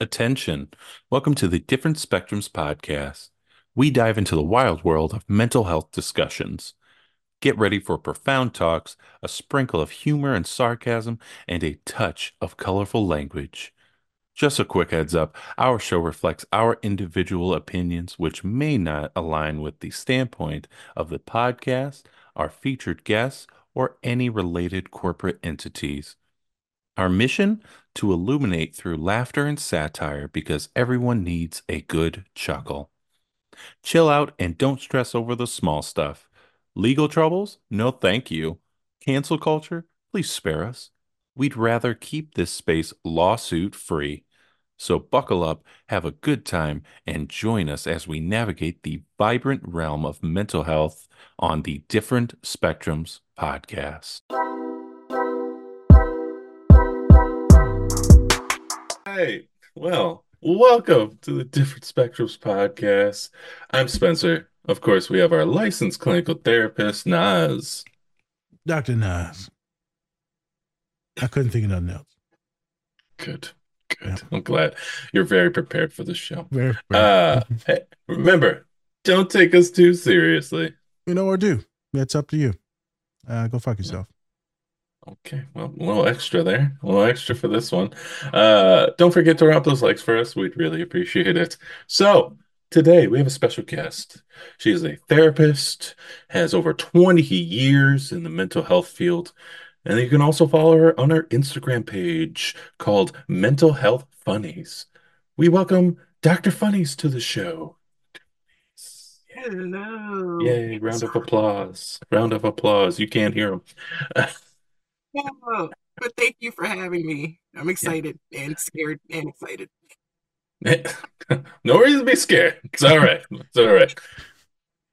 Attention. Welcome to the Different Spectrums podcast. We dive into the wild world of mental health discussions. Get ready for profound talks, a sprinkle of humor and sarcasm, and a touch of colorful language. Just a quick heads up our show reflects our individual opinions, which may not align with the standpoint of the podcast, our featured guests, or any related corporate entities. Our mission to illuminate through laughter and satire because everyone needs a good chuckle. Chill out and don't stress over the small stuff. Legal troubles? No, thank you. Cancel culture? Please spare us. We'd rather keep this space lawsuit free. So buckle up, have a good time, and join us as we navigate the vibrant realm of mental health on the Different Spectrums podcast. Right. Well, welcome to the Different Spectrums podcast. I'm Spencer. Of course, we have our licensed clinical therapist, Nas. Dr. Nas. I couldn't think of nothing else. Good. Good. Yeah. I'm glad you're very prepared for the show. Very, very. Uh, hey, remember, don't take us too seriously. You know, or do. It's up to you. Uh, go fuck yourself. Okay, well, a little extra there, a little extra for this one. Uh, don't forget to drop those likes for us. We'd really appreciate it. So, today we have a special guest. She is a therapist, has over 20 years in the mental health field, and you can also follow her on her Instagram page called Mental Health Funnies. We welcome Dr. Funnies to the show. Hello. Yay, round of applause. Round of applause. You can't hear them. Oh, but thank you for having me. I'm excited yeah. and scared and excited. no reason to be scared. It's all right. It's all right.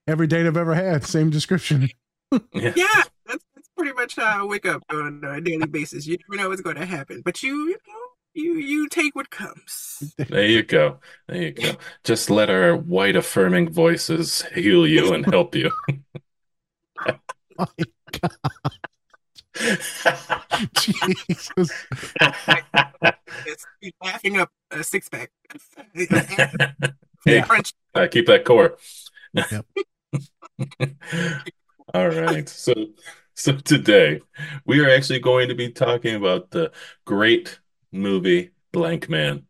Every date I've ever had, same description. yeah. yeah, that's, that's pretty much how I wake up on a daily basis. You never know what's going to happen, but you, you know, you you take what comes. There you go. There you go. Just let our white affirming voices heal you and help you. oh my God. Jesus. Keep laughing up a six pack. yeah. Uh, keep that core. Yep. All right. So so today we are actually going to be talking about the great movie Blankman,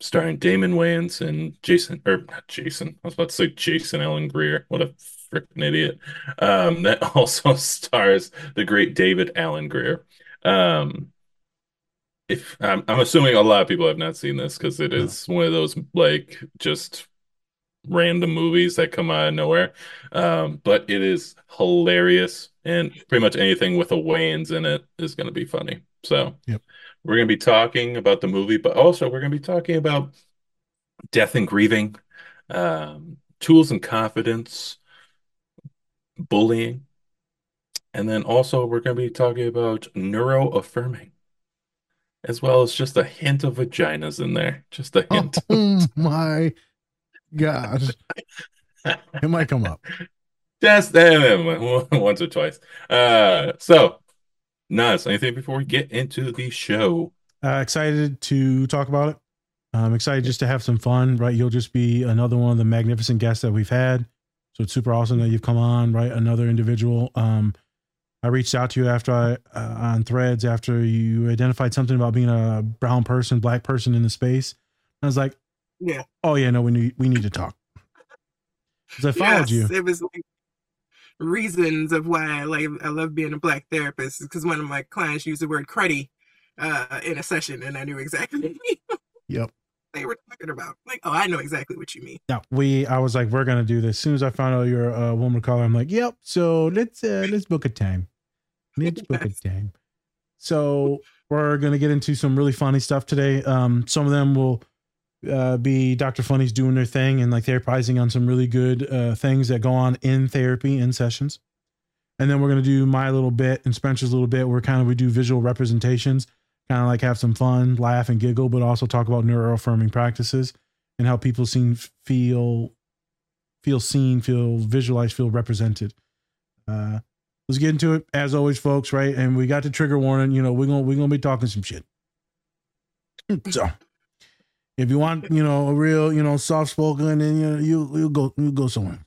starring Damon Wayans and Jason or not Jason. I was about to say Jason Alan Grier. What a freaking idiot. Um, that also stars the great David Alan Grier. Um, if I'm, I'm assuming a lot of people have not seen this because it is one of those like just random movies that come out of nowhere. Um, but it is hilarious, and pretty much anything with a Wayans in it is going to be funny. So, yep. we're going to be talking about the movie, but also we're going to be talking about death and grieving, um, tools and confidence, bullying. And then also, we're going to be talking about neuro affirming, as well as just a hint of vaginas in there. Just a hint. Oh my gosh. it might come up. Just uh, once or twice. Uh, so, Nas, anything before we get into the show? Uh, excited to talk about it. I'm excited just to have some fun, right? You'll just be another one of the magnificent guests that we've had. So it's super awesome that you've come on, right? Another individual. Um, I reached out to you after I uh, on Threads after you identified something about being a brown person, black person in the space. I was like, yeah, oh yeah, no, we need we need to talk. Because I followed yes, you. It was like reasons of why I like I love being a black therapist because one of my clients used the word cruddy uh, in a session, and I knew exactly. yep they were talking about. Like, oh, I know exactly what you mean. Yeah, we. I was like, we're gonna do this. As soon as I found out you're a woman of color, I'm like, yep. So let's uh, let's book a time. Let's book yes. a time. So we're gonna get into some really funny stuff today. Um, some of them will uh, be Dr. Funny's doing their thing and like therapizing on some really good uh, things that go on in therapy in sessions. And then we're gonna do my little bit and Spencer's little bit where kind of we do visual representations kind of like have some fun, laugh and giggle, but also talk about neuro affirming practices and how people seem feel feel seen, feel visualized, feel represented. Uh, let's get into it as always, folks. Right, and we got the trigger warning. You know, we're gonna we're gonna be talking some shit. So, If you want, you know, a real, you know, soft spoken, then you know, you you go you go somewhere.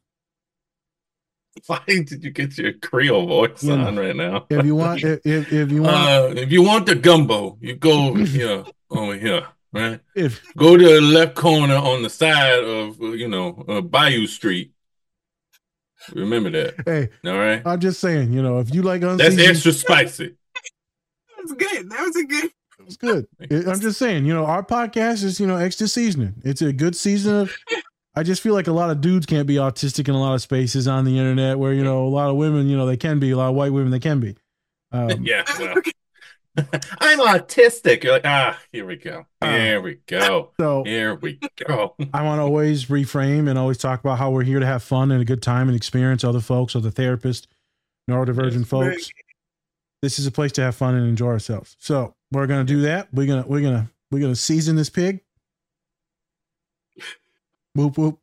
Why did you get your Creole voice You know, on right now? If you want, if if, if you want, Uh, if you want the gumbo, you go over here, over here, right? if Go to the left corner on the side of, uh, you know, uh, Bayou Street. Remember that, hey, all right? I'm just saying, you know, if you like That's unseasoned, extra spicy. That was good. That was a good. it was good. I'm just saying, you know, our podcast is, you know, extra seasoning. It's a good season of. I just feel like a lot of dudes can't be autistic in a lot of spaces on the internet where you know a lot of women, you know, they can be a lot of white women they can be. Um, Yeah, well, I'm autistic. You're like, ah, here we go. Uh, Here we go. So Here we go. I want to always reframe and always talk about how we're here to have fun and a good time and experience other folks, other therapists, neurodivergent Yes. folks. This is a place to have fun and enjoy ourselves. So we're gonna do that. We're gonna we're gonna we're gonna season this pig. Whoop whoop.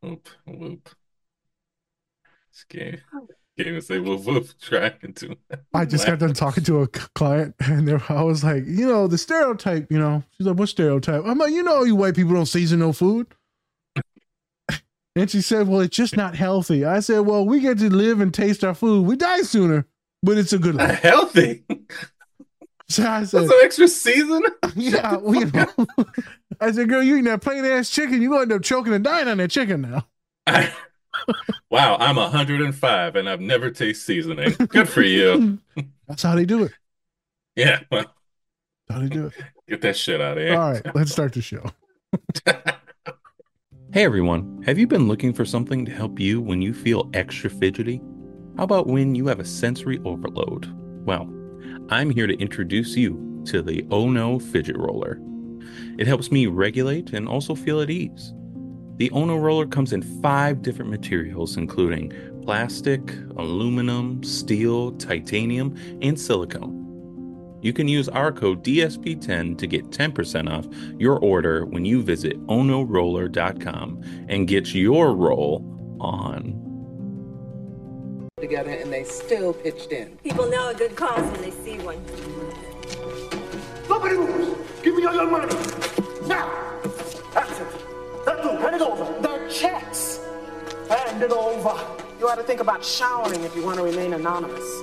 Whoop, whoop. Scared. Can't even say whoop, whoop. Trying to. I just got done talking to a c- client, and they I was like, you know, the stereotype. You know, she's like, what stereotype? I'm like, you know, you white people don't season no food. And she said, well, it's just not healthy. I said, well, we get to live and taste our food. We die sooner, but it's a good life. healthy. So I That's said, some extra season. yeah, we. I said, girl, you eating that plain ass chicken, you gonna end up choking and dying on that chicken now. wow, I'm 105 and I've never tasted seasoning. Good for you. That's how they do it. Yeah, well, That's how they do it. get that shit out of here. All right, let's start the show. Hey everyone, have you been looking for something to help you when you feel extra fidgety? How about when you have a sensory overload? Well, I'm here to introduce you to the Oh No Fidget Roller. It helps me regulate and also feel at ease. The oh Ono roller comes in five different materials, including plastic, aluminum, steel, titanium, and silicone. You can use our code DSP10 to get 10% off your order when you visit oh onoroller.com and get your roll on. Together and they still pitched in. People know a good cause when they see one. Nobody moves. Give me all your money. Now. That's it. That's it. Hand it over. The checks. Hand it over. You ought to think about showering if you want to remain anonymous.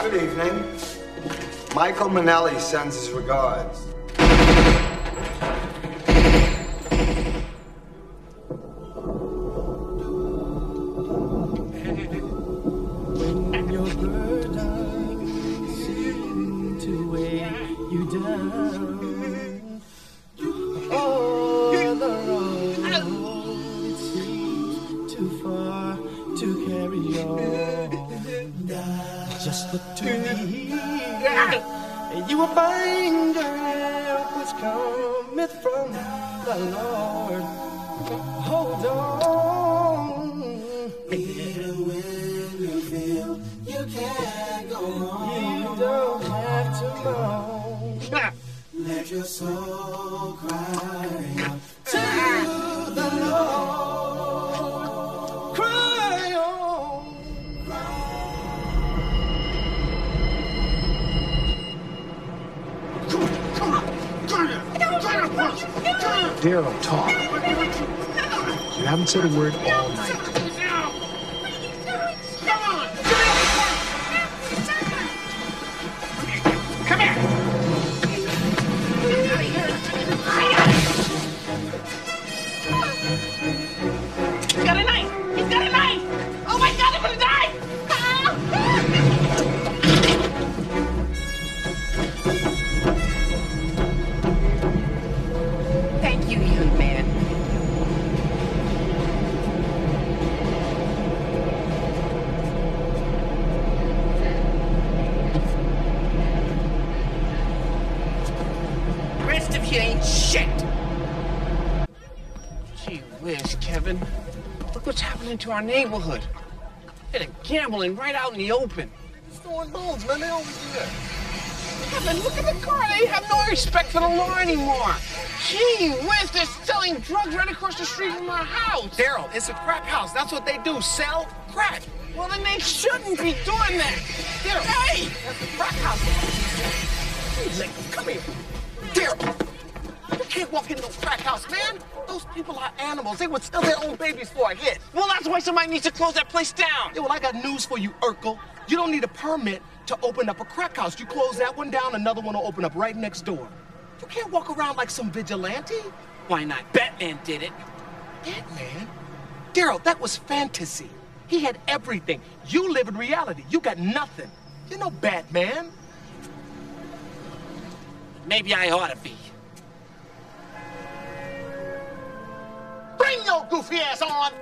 Good evening. Michael Minelli sends his regards. Just look to me, and you will find your help which from the Lord. Hold on. Even when you feel you can't go on, you don't have to moan. Let your soul cry out to the Lord. Daryl, talk. You haven't said a word all night. Look what's happening to our neighborhood. They're gambling right out in the open. Throwing bones, man. They always do that. Kevin, look at the car. They have no respect for the law anymore. Gee whiz, they're selling drugs right across the street from our house. Daryl, it's a crack house. That's what they do. Sell crack. Well, then they shouldn't be doing that. Daryl, Hey! that's a crack house. Come here. Daryl, can't walk in no crack house, man. Those people are animals. They would sell their own babies for a hit. Well, that's why somebody needs to close that place down. Yeah, well, I got news for you, Urkel. You don't need a permit to open up a crack house. You close that one down, another one will open up right next door. You can't walk around like some vigilante. Why not? Batman did it. Batman? Daryl, that was fantasy. He had everything. You live in reality. You got nothing. You're no Batman. Maybe I ought to be. Bring your goofy ass on.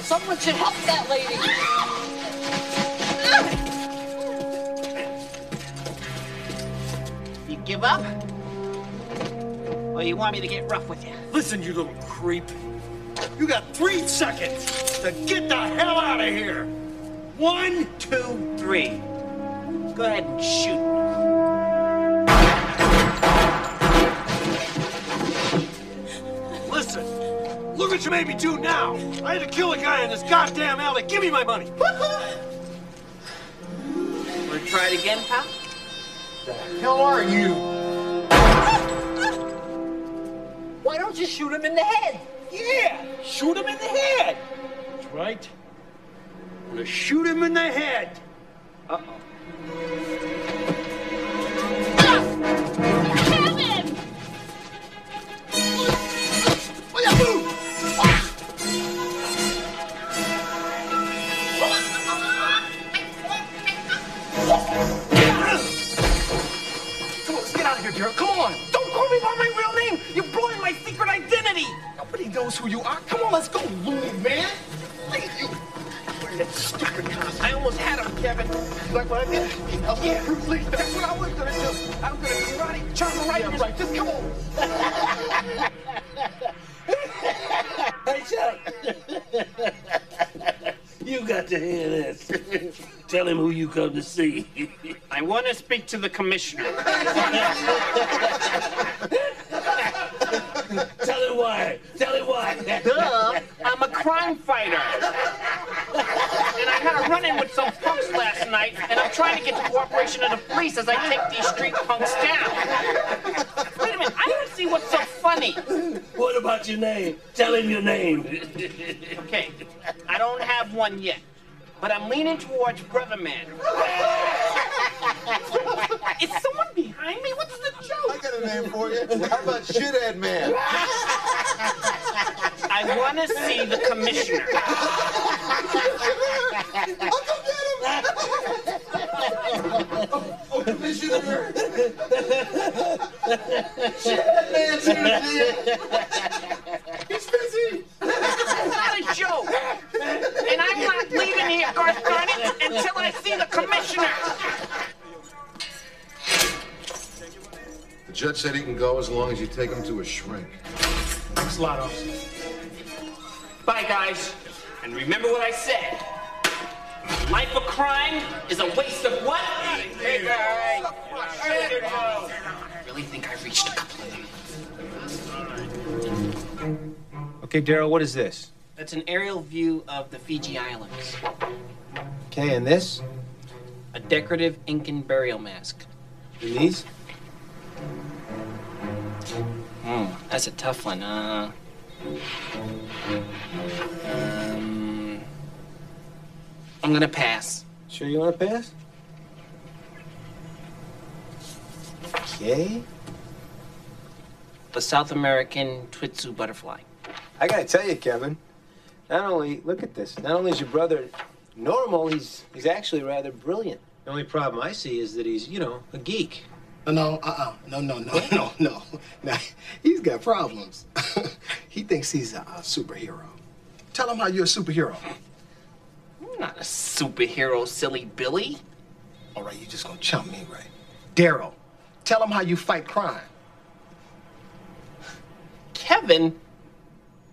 Someone should help that lady. Ah! Ah! Give up? Or you want me to get rough with you? Listen, you little creep. You got three seconds to get the hell out of here. One, Two, three. Go ahead and shoot. listen. Look what you made me do now. I had to kill a guy in this goddamn alley. Give me my money. Want to try it again, pal? Hell are you? Why don't you shoot him in the head? Yeah, shoot him in the head. That's right. I'm gonna shoot him in the head. Kevin! Come on. Don't call me by my real name! You're blowing my secret identity! Nobody knows who you are. Come on, let's go, loony man. Leave you. That stupid costume. I almost had him, Kevin. Like what I did? Oh, yeah, Bruce. That's what I was gonna do. I'm gonna karate chop right in right. Just come on. Hey, Chuck. you got to hear this. Tell him who you come to see. I want to speak to the commissioner. Tell him why. Tell him why. Duh! I'm a crime fighter. And I had a run-in with some punks last night, and I'm trying to get the cooperation of the police as I take these street punks down. Wait a minute, I don't see what's so funny. What about your name? Tell him your name. Okay, I don't have one yet, but I'm leaning towards Brother Man. Is someone behind me? What's the joke? I got a name for you. How about Shithead Man? I want to see the commissioner. Oh, Commissioner! Shithead Man's here to see. He's busy. It's not a joke. And I'm not leaving here, gosh darn it, until I see the commissioner. The judge said he can go as long as you take him to a shrink. Thanks a lot, officer. Bye, guys. And remember what I said. Life of crime is a waste of what? Hey, guy. I really think I reached a couple of them. Okay, Daryl, what is this? That's an aerial view of the Fiji Islands. Okay, and this? A decorative Incan burial mask. And these? Hmm, that's a tough one. Uh, um, I'm gonna pass. Sure you want to pass? Okay. The South American Twitsu butterfly. I gotta tell you, Kevin. Not only look at this. Not only is your brother normal, he's he's actually rather brilliant. The only problem I see is that he's, you know, a geek. No, uh-uh. No, no, no, no, no. Now, he's got problems. he thinks he's a, a superhero. Tell him how you're a superhero. I'm not a superhero, silly Billy. All right, you're just gonna chump me, right? Daryl, tell him how you fight crime. Kevin,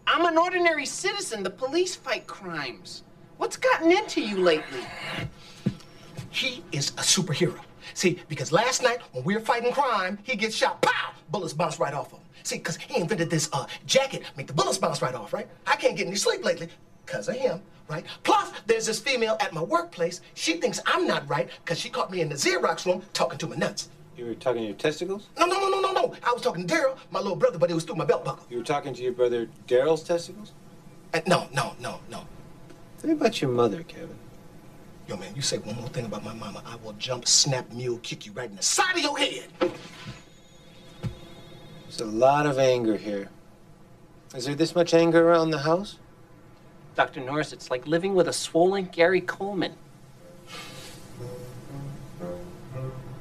I'm an ordinary citizen. The police fight crimes. What's gotten into you lately? He is a superhero. See, because last night when we were fighting crime, he gets shot. Pow! Bullets bounce right off of him. See, because he invented this uh, jacket, make the bullets bounce right off, right? I can't get any sleep lately because of him, right? Plus, there's this female at my workplace. She thinks I'm not right because she caught me in the Xerox room talking to my nuts. You were talking to your testicles? No, no, no, no, no, no. I was talking to Daryl, my little brother, but it was through my belt buckle. You were talking to your brother Daryl's testicles? Uh, no, no, no, no. Tell me about your mother, Kevin. Yo, man, you say one more thing about my mama, I will jump, snap, mule, kick you right in the side of your head. There's a lot of anger here. Is there this much anger around the house? Dr. Norris, it's like living with a swollen Gary Coleman.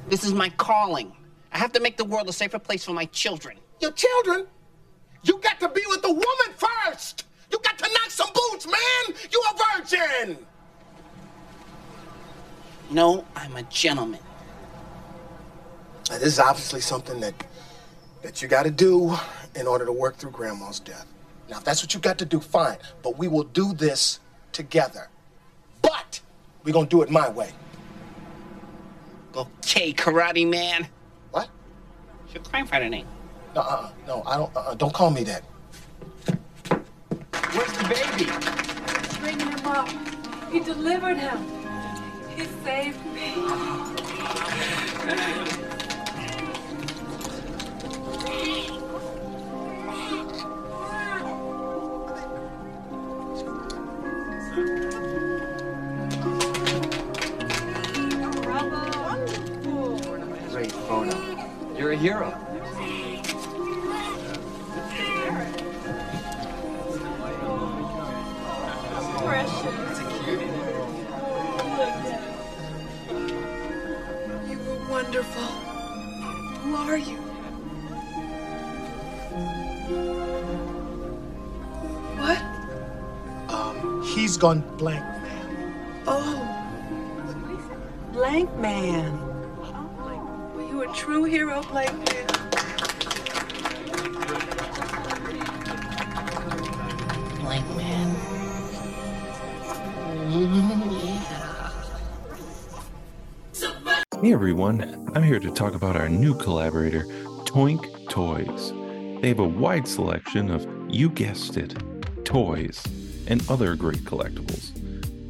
This is my calling. I have to make the world a safer place for my children. Your children? You got to be with the woman first. You got to knock some boots, man. You a virgin. No, I'm a gentleman. Now, this is obviously something that that you got to do in order to work through Grandma's death. Now, if that's what you got to do, fine. But we will do this together. But we're gonna do it my way. Okay, karate man. What? It's your crime fighter name. No, uh, no, I don't. Uh, don't call me that. Where's the baby? Bringing him up. He delivered him. He saved me. Great photo. You're a hero. He's gone blank, man. Oh. Blank Man. Were you a true hero, Blank Man? Blank man. Hey everyone, I'm here to talk about our new collaborator, Toynk Toys. They have a wide selection of, you guessed it, toys and other great collectibles.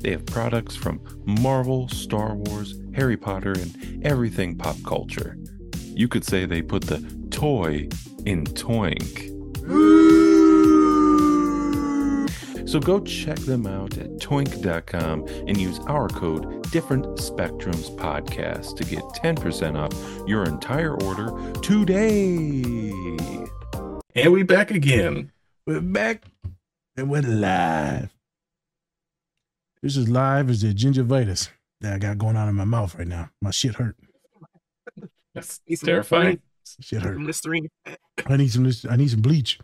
They have products from Marvel, Star Wars, Harry Potter, and everything pop culture. You could say they put the toy in Toynk. So go check them out at toynk.com and use our code Different Spectrums Podcast to get 10% off your entire order today. And we back again. We're back and we're live. This is live as the gingivitis that I got going on in my mouth right now. My shit hurt. That's Need some terrifying. Shit hurt. Listerine. I need some. I need some bleach.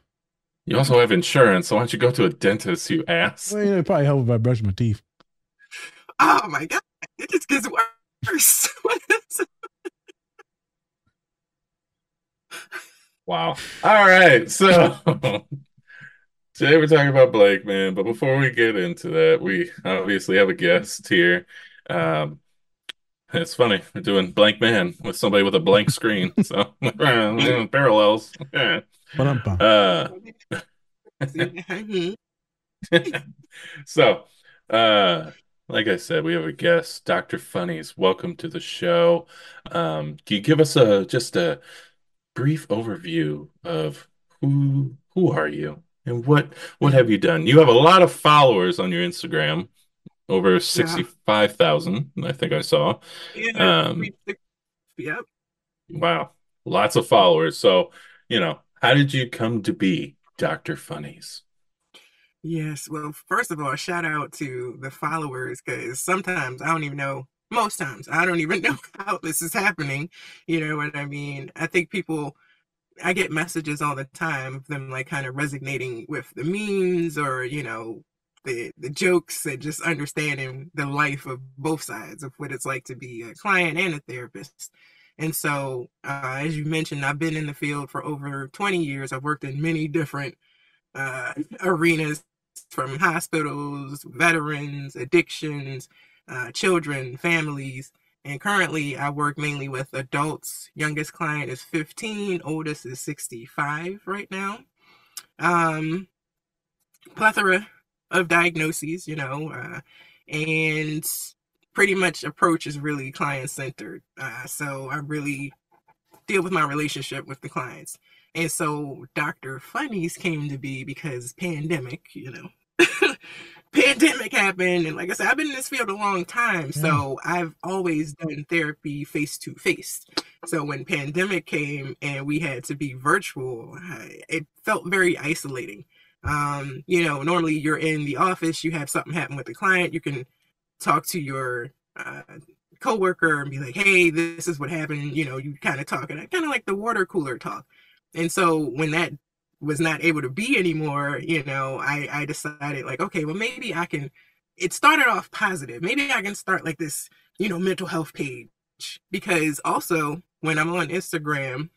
You also have insurance, so why don't you go to a dentist, you ass? Well, it probably help if I brush my teeth. Oh my god, it just gets worse. Wow. All right. So today we're talking about Blankman. But before we get into that, we obviously have a guest here. Um, it's funny. We're doing Blankman with somebody with a blank screen. So parallels. Yeah. Uh, so, uh, like I said, we have a guest, Dr. Funnies. Welcome to the show. Um, can you give us a just a brief overview of who who are you and what what have you done? You have a lot of followers on your Instagram, over sixty five thousand. I think I saw. Yeah, Um, yep. wow, lots of followers. So, you know, how did you come to be Dr. Funnies? Yes. Well, first of all, shout out to the followers because sometimes I don't even know. Most times I don't even know how this is happening. You know what I mean? I think people. I get messages all the time of them like kind of resonating with the memes or you know the the jokes and just understanding the life of both sides of what it's like to be a client and a therapist. And so, uh, as you mentioned, I've been in the field for over 20 years. I've worked in many different uh, arenas from hospitals, veterans, addictions, uh, children, families. And currently, I work mainly with adults. Youngest client is 15, oldest is 65 right now. Um, plethora of diagnoses, you know, uh, and pretty much approach is really client centered. Uh, so I really deal with my relationship with the clients. And so Dr. Funnies came to be because pandemic, you know, pandemic happened. And like I said, I've been in this field a long time. So I've always done therapy face to face. So when pandemic came and we had to be virtual, it felt very isolating. Um, you know, normally you're in the office, you have something happen with the client, you can talk to your uh, coworker and be like, "Hey, this is what happened." You know, you kind of talk and kind of like the water cooler talk. And so when that was not able to be anymore, you know, I I decided like, okay, well maybe I can. It started off positive. Maybe I can start like this, you know, mental health page because also when I'm on Instagram,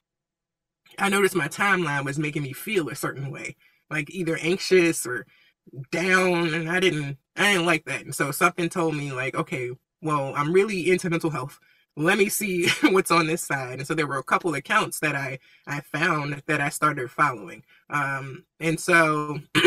I noticed my timeline was making me feel a certain way, like either anxious or down, and I didn't I didn't like that. And so something told me like, okay, well, I'm really into mental health. Let me see what's on this side. And so there were a couple accounts that I I found that I started following. Um, and so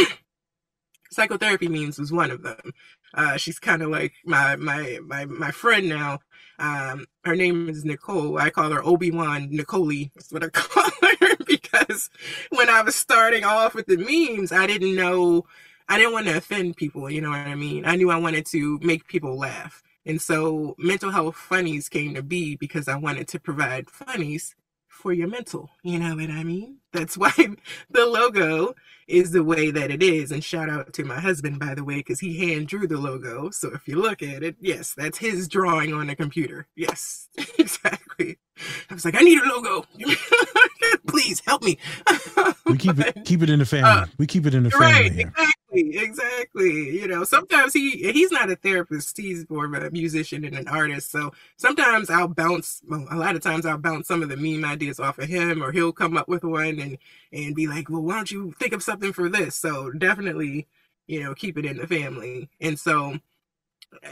psychotherapy memes was one of them. Uh, she's kind of like my my my my friend now. Um, her name is Nicole. I call her Obi Wan Nicole. That's what I call her because when I was starting off with the memes, I didn't know, I didn't want to offend people. You know what I mean? I knew I wanted to make people laugh, and so mental health funnies came to be because I wanted to provide funnies for your mental. You know what I mean? That's why the logo is the way that it is. And shout out to my husband, by the way, because he hand drew the logo. So if you look at it, yes, that's his drawing on the computer. Yes, exactly. I was like, I need a logo. Please help me. We keep it keep it in the family. Uh, we keep it in the family. Right, here. exactly, exactly. You know, sometimes he he's not a therapist; he's more of a musician and an artist. So sometimes I'll bounce. Well, a lot of times I'll bounce some of the meme ideas off of him, or he'll come up with one and and be like, "Well, why don't you think of something for this?" So definitely, you know, keep it in the family. And so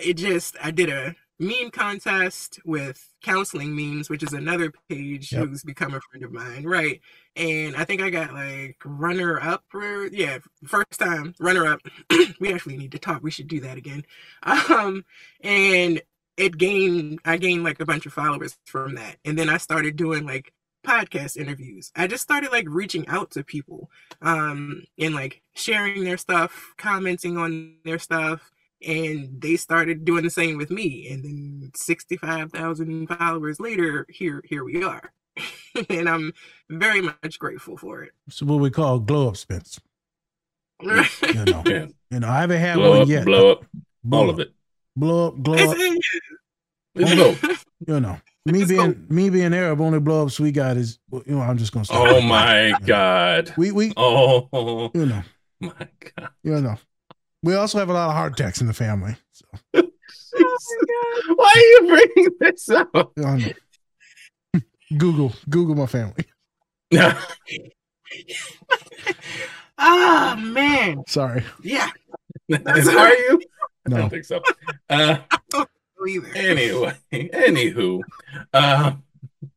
it just I did a meme contest with counseling memes, which is another page Yep. who's become a friend of mine, right? And I think I got like runner up or yeah, first time runner up. we actually need to talk. We should do that again. Um and it gained I gained like a bunch of followers from that. And then I started doing like podcast interviews. I just started like reaching out to people um and like sharing their stuff, commenting on their stuff and they started doing the same with me and then 65,000 followers later here here we are. and I'm very much grateful for it. It's what we call glow up spins. You know, Yeah. you know, I haven't had Blow one up, yet. blow up, Blow all up. of it. Blow up, glow up. It's both. You know, me being me being Arab, only blow ups we got is you know. I'm just gonna. Stop Oh my God. We we Oh you know my God. you know. We also have a lot of heart attacks in the family. So Why are you bringing this up? I know. Google Google my family. Ah man. Sorry. Yeah. are you? I don't think so. Uh, Either. anyway, anywho, uh,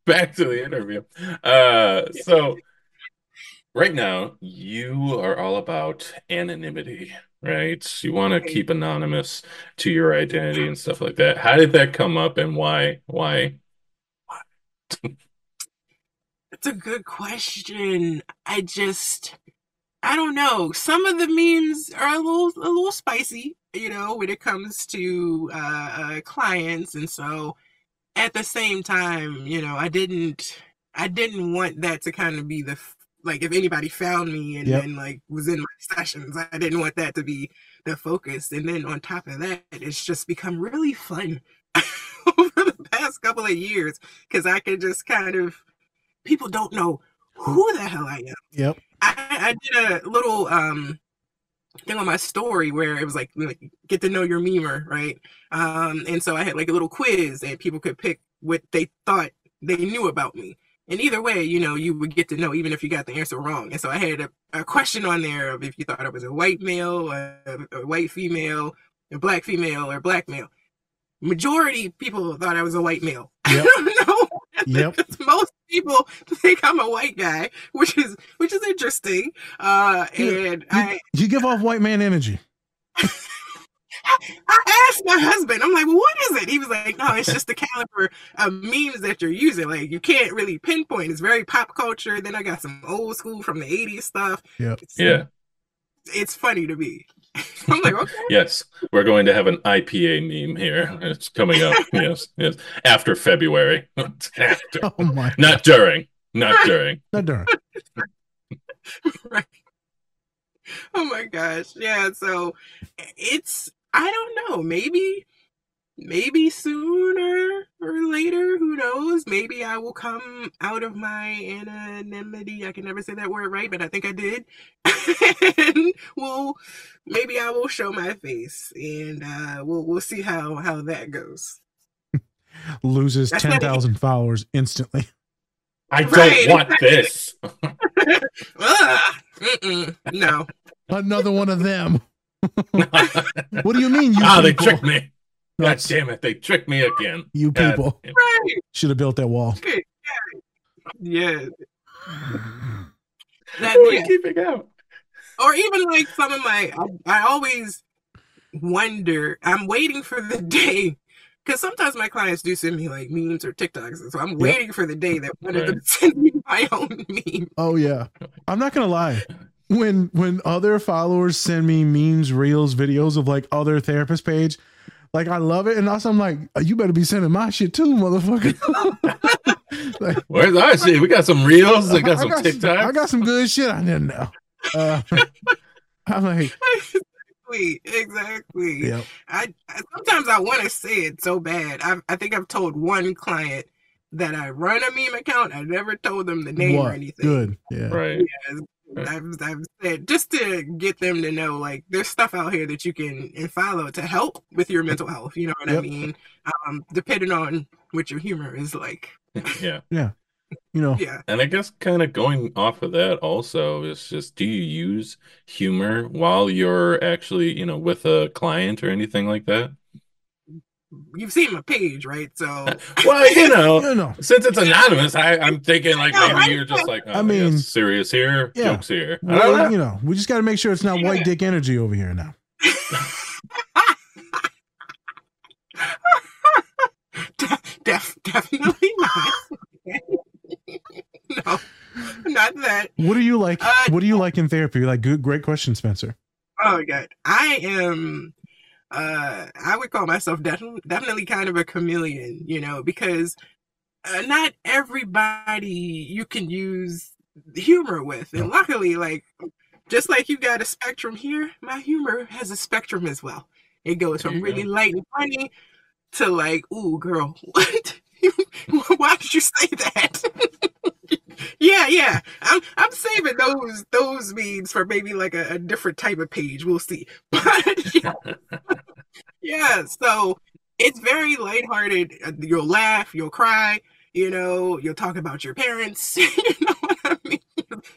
back to the interview. Uh, so right now you are all about anonymity, right? You want to keep anonymous to your identity and stuff like that. How did that come up, and why? Why? That's a good question. I just I don't know. Some of the memes are a little a little spicy, you know, when it comes to uh, uh clients and so at the same time, you know, I didn't I didn't want that to kind of be the like if anybody found me and Yep. then like was in my sessions, I didn't want that to be the focus. And then on top of that, it's just become really fun over the past couple of years because I can just kind of people don't know who the hell I am. Yep. I, I did a little um thing on my story where it was like, like get to know your memer, right? Um, and so I had like a little quiz and people could pick what they thought they knew about me. And either way, you know, you would get to know even if you got the answer wrong. And so I had a, a question on there of if you thought I was a white male, a, a white female, a black female, or black male. Majority people thought I was a white male. Yep. I don't know. Yep. Most people think I'm a white guy, which is which is interesting. Uh, and I You give off white man energy. I asked my husband, I'm like, well, what is it? He was like, no, it's just the caliber of memes that you're using. Like, you can't really pinpoint. It's very pop culture. Then I got some old school from the 80s stuff. Yep. Yeah. It's funny to me. I'm like, okay. Yes, we're going to have an IPA meme here. It's coming up. yes, yes. After February. After. Oh my. Not during. Not during. Not during. right. Oh my gosh. Yeah. So it's, I don't know, maybe, maybe sooner or later, who knows? Maybe I will come out of my anonymity. I can never say that word right, but I think I did. and we'll, maybe I will show my face and uh, we'll, we'll see how, how that goes. Loses That's not- 10,000 followers instantly. I don't Right. want this. Ugh. Mm-mm. No. Another one of them. what do you mean, you Ah, they tricked me. No, God it's- damn it, they tricked me again. You God people. Right. should have built that wall. Yeah. That, Who are we yeah. keeping out? or even like some of my I, I always wonder i'm waiting for the day because sometimes my clients do send me like memes or tiktoks so i'm waiting for the day that one of them Right. sends me my own meme Oh yeah. I'm not gonna lie. When when other followers send me memes, reels, videos of like other therapist page, like I love it, and also I'm like, you better be sending my shit too, motherfucker. like, Where's our shit? We got some reels. I got some got, TikTok. I got some good shit on there now. Uh, I'm like, exactly exactly Yep. I, I sometimes i want to say it so bad I, I think i've told one client that i run a meme account i never told them the name or anything Good. Yeah. Right. Yes, I've, I've said just to get them to know like there's stuff out here that you can and follow to help with your mental health. You know what I mean? Um, depending on what your humor is like. Yeah. Yeah. You know. Yeah. And I guess kind of going off of that also is just do you use humor while you're actually, you know, with a client or anything like that? You've seen my page, right? So Well, you know, You know. since it's anonymous, I, I'm thinking like No, maybe I- you're just like, oh, I mean- yes, serious here, Yeah. jokes here. Well, know. you know, we just got to make sure it's not white dick energy over here now. def- definitely not. no, not that. What do you like? Uh, what do you like in therapy? Like, good, great question, Spencer. Oh my god, I am. Uh, I would call myself definitely definitely kind of a chameleon, you know, because uh, not everybody you can use humor with, and luckily, like just like you got a spectrum here, my humor has a spectrum as well. It goes from really light and funny to like, ooh, girl, what? Why did you say that? yeah, yeah. I'm I'm saving those those memes for maybe like a, a different type of page. We'll see. But yeah, yeah. So it's very lighthearted. Uh, You'll laugh, you'll cry. You know, you'll talk about your parents. you know what I mean?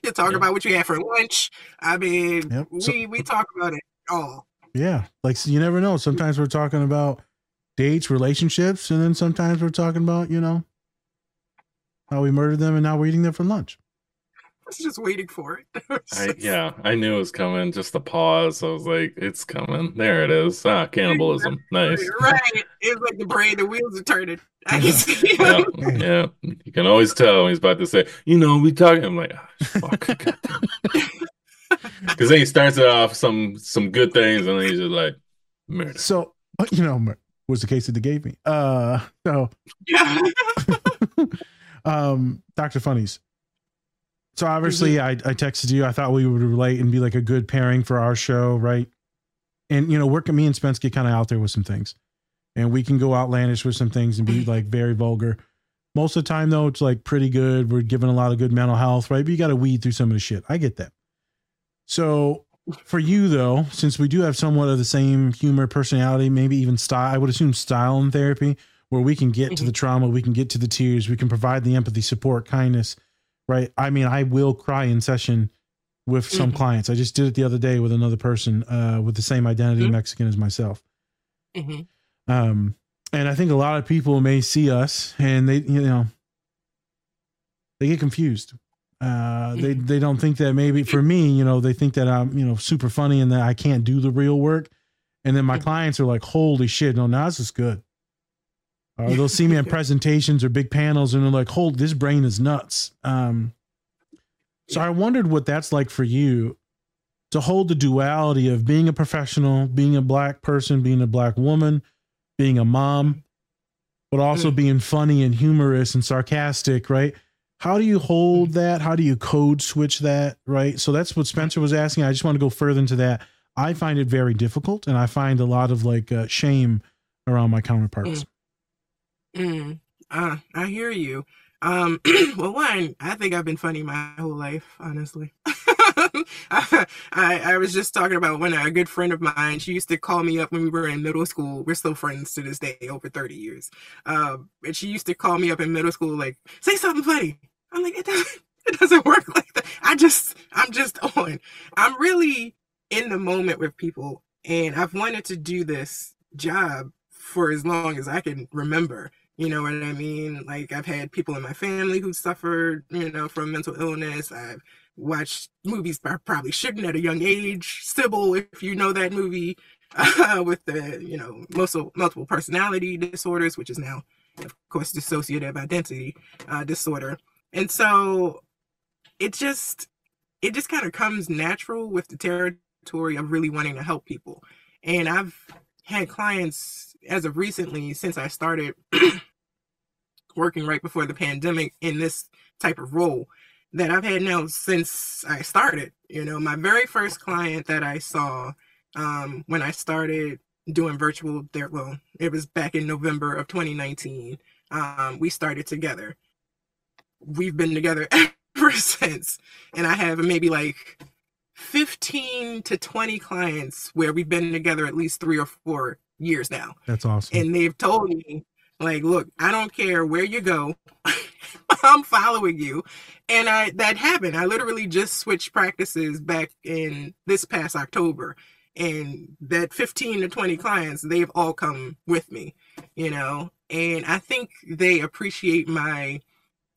You'll talk about what you had for lunch. I mean, Yep. So- we we talk about it all. Yeah, like so you never know. Sometimes we're talking about dates, relationships, and then sometimes we're talking about you know how we murdered them and now we're eating them for lunch. I was just waiting for it. I, yeah, I knew it was coming. Just the pause. I was like, it's coming. There it is. Ah, cannibalism. Nice. right. It's like the brain, the wheels are turning. I can see Yeah, yeah. You can always tell when he's about to say, you know, we talking. I'm like, ah, fuck. Because then he starts it off some some good things, and then he's just like, murder. So uh, you know mur- was the case that they gave me. Uh, so Yeah. Um, Doctor Funnies. So obviously, I, I texted you. I thought we would relate and be like a good pairing for our show, right? And you know, work me and Spence get kind of out there with some things, and we can go outlandish with some things and be like very vulgar. Most of the time, though, it's like pretty good. We're giving a lot of good mental health, right? But you got to weed through some of the shit. I get that. So for you though, since we do have somewhat of the same humor, personality, maybe even style, I would assume style in therapy, where we can get to the trauma, we can get to the tears, we can provide the empathy, support, kindness, right? I mean, I will cry in session with some Mhm. clients. I just did it the other day with another person uh, with the same identity, Mhm. Mexican as myself. hmm Um, and I think a lot of people may see us and they, you know, they get confused. Uh, they they don't think that maybe for me, you know, they think that I'm, you know, super funny and that I can't do the real work. And then my clients are like, "Holy shit, no, Nas is good." Or they'll see me in presentations or big panels and they're like, "Hold, this brain is nuts." Um, so I wondered what that's like for you to hold the duality of being a professional, being a black person, being a black woman, being a mom, but also being funny and humorous and sarcastic, right? How do you hold that? How do you code switch that, right? So that's what Spencer was asking. I just want to go further into that. I find it very difficult and I find a lot of like uh, shame around my counterparts. Mm, uh, I hear you. Um, well, one, I think I've been funny my whole life, honestly. I, I was just talking about when a good friend of mine, she used to call me up when we were in middle school. We're still friends to this day, over 30 years. Um, and she used to call me up in middle school, like, say something funny. I'm like, it doesn't, it doesn't work like that. I just, I'm just on. I'm really in the moment with people. And I've wanted to do this job for as long as I can remember. You know what I mean? Like I've had people in my family who suffered, you know, from mental illness. I've watched movies I probably shouldn't at a young age. Sybil, if you know that movie, uh, with the, you know, multiple multiple personality disorders, which is now, of course, dissociative identity uh, disorder. And so it just it just kind of comes natural with the territory of really wanting to help people. And I've had clients as of recently since I started working right before the pandemic in this type of role that I've had now since I started. You know, my very first client that I saw um, when I started doing virtual there, well, it was back in November of 2019. Um, we started together. We've been together ever since. And I have maybe like 15 to 20 clients where we've been together at least three or four years now. That's awesome. And they've told me, like, look, I don't care where you go. I'm following you. And I that happened. I literally just switched practices back in this past October. And that 15 to 20 clients, they've all come with me, you know. And I think they appreciate my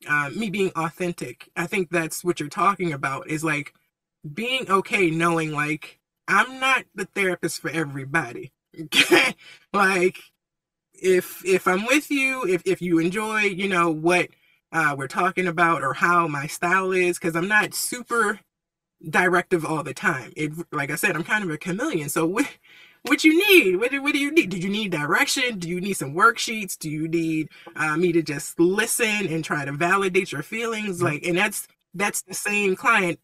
uh, me being authentic. I think that's what you're talking about is like being okay knowing like I'm not the therapist for everybody. Okay? like if if I'm with you, if if you enjoy, you know, what uh we're talking about or how my style is cuz I'm not super directive all the time. It like I said, I'm kind of a chameleon. So what what you need? What do, what do you need? Do you need direction? Do you need some worksheets? Do you need uh, me to just listen and try to validate your feelings? Like, and that's that's the same client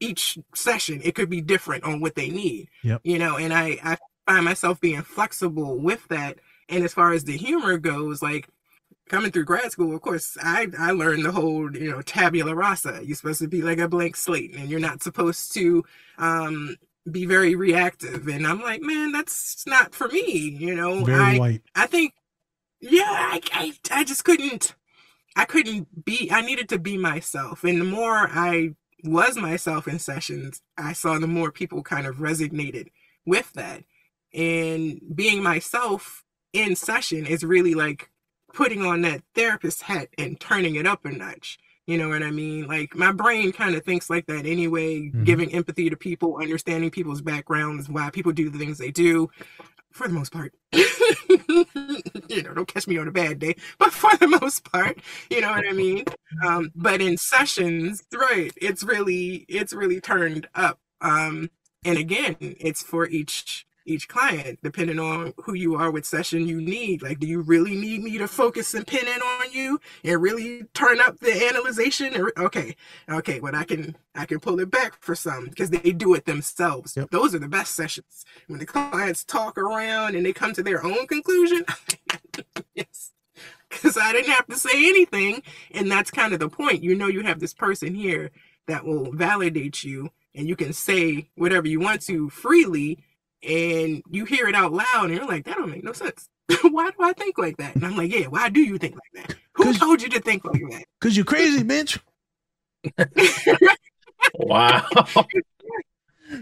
each session. It could be different on what they need. Yep. You know, and I I find myself being flexible with that. And as far as the humor goes, like coming through grad school, of course, I I learned the whole you know tabula rasa. You're supposed to be like a blank slate, and you're not supposed to um be very reactive. And I'm like, man, that's not for me. You know, Very I white. I think, yeah, I, I I just couldn't. I couldn't be. I needed to be myself, and the more I was myself in sessions, I saw the more people kind of resonated with that. And being myself in session is really like putting on that therapist hat and turning it up a notch. You know what I mean? Like my brain kind of thinks like that anyway, giving empathy to people, understanding people's backgrounds, why people do the things they do, for the most part. you know, don't catch me on a bad day, but for the most part, you know what I mean? Um, but in sessions, right, it's really it's really turned up. Um, and again, it's for each each client, depending on who you are with session you need. Like, do you really need me to focus and pin in on you and really turn up the analyzation? Or, okay, okay, well I can I can pull it back for some because they do it themselves. Those are the best sessions when the clients talk around and they come to their own conclusion. yes, because I didn't have to say anything, and that's kind of the point. You know, you have this person here that will validate you and you can say whatever you want to freely and you hear it out loud and you're like, that don't make no sense. why do I think like that? And I'm like, yeah, why do you think like that? Who told you to think like that? Cause you're crazy, bitch. Wow.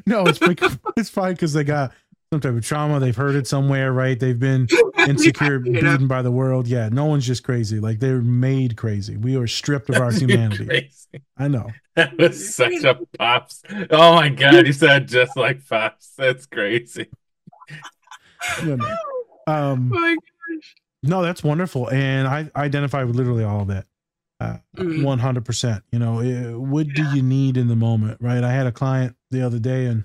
No, it's bec- it's fine because they got some type of trauma. They've heard it somewhere, right? They've been insecure, beaten by the world. Yeah, no one's just crazy. Like they're made crazy. We are stripped of our humanity. Crazy. I know. That was such a pops. Oh my god, you said just like pops. That's crazy. You know. Um, my no, that's wonderful, and I identify with literally all of that. Mm. One hundred percent. You know, what do you need in the moment, right? I had a client the other day, and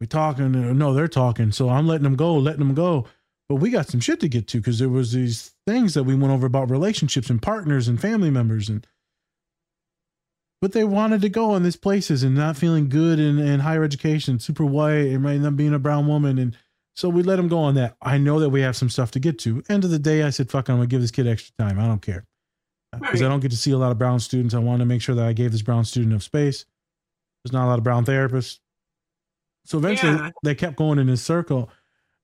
we talking. uh, No, they're talking, so I'm letting them go, letting them go. But we got some shit to get to because there was these things that we went over about relationships and partners and family members and. But they wanted to go in these places and not feeling good in, in higher education, super white, and might not being a brown woman, and so we let them go on that. I know that we have some stuff to get to. End of the day, I said, fuck, I'm going to give this kid extra time. I don't care. Because I don't get to see a lot of brown students. I want to make sure that I gave this brown student enough space. There's not a lot of brown therapists. So eventually Yeah. they kept going in a circle.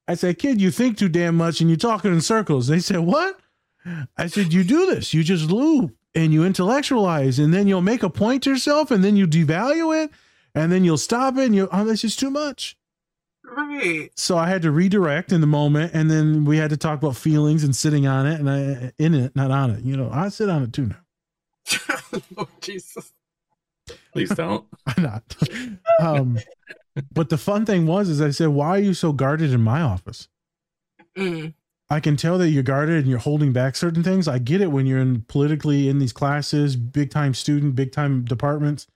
I said, kid, you think too damn much and you're talking in circles. They said, what? I said, you do this. You just loop and you intellectualize and then you'll make a point to yourself and then you devalue it and then you'll stop it and you, oh, this is too much. Right. So I had to redirect in the moment, and then we had to talk about feelings and sitting on it, and I in it, not on it. You know, I sit on it too now. oh, Jesus. Please don't. I'm not. Um, but the fun thing was, is I said, "Why are you so guarded in my office?" Mm. I can tell that you're guarded and you're holding back certain things. I get it when you're in politically in these classes, big time student, big time departments.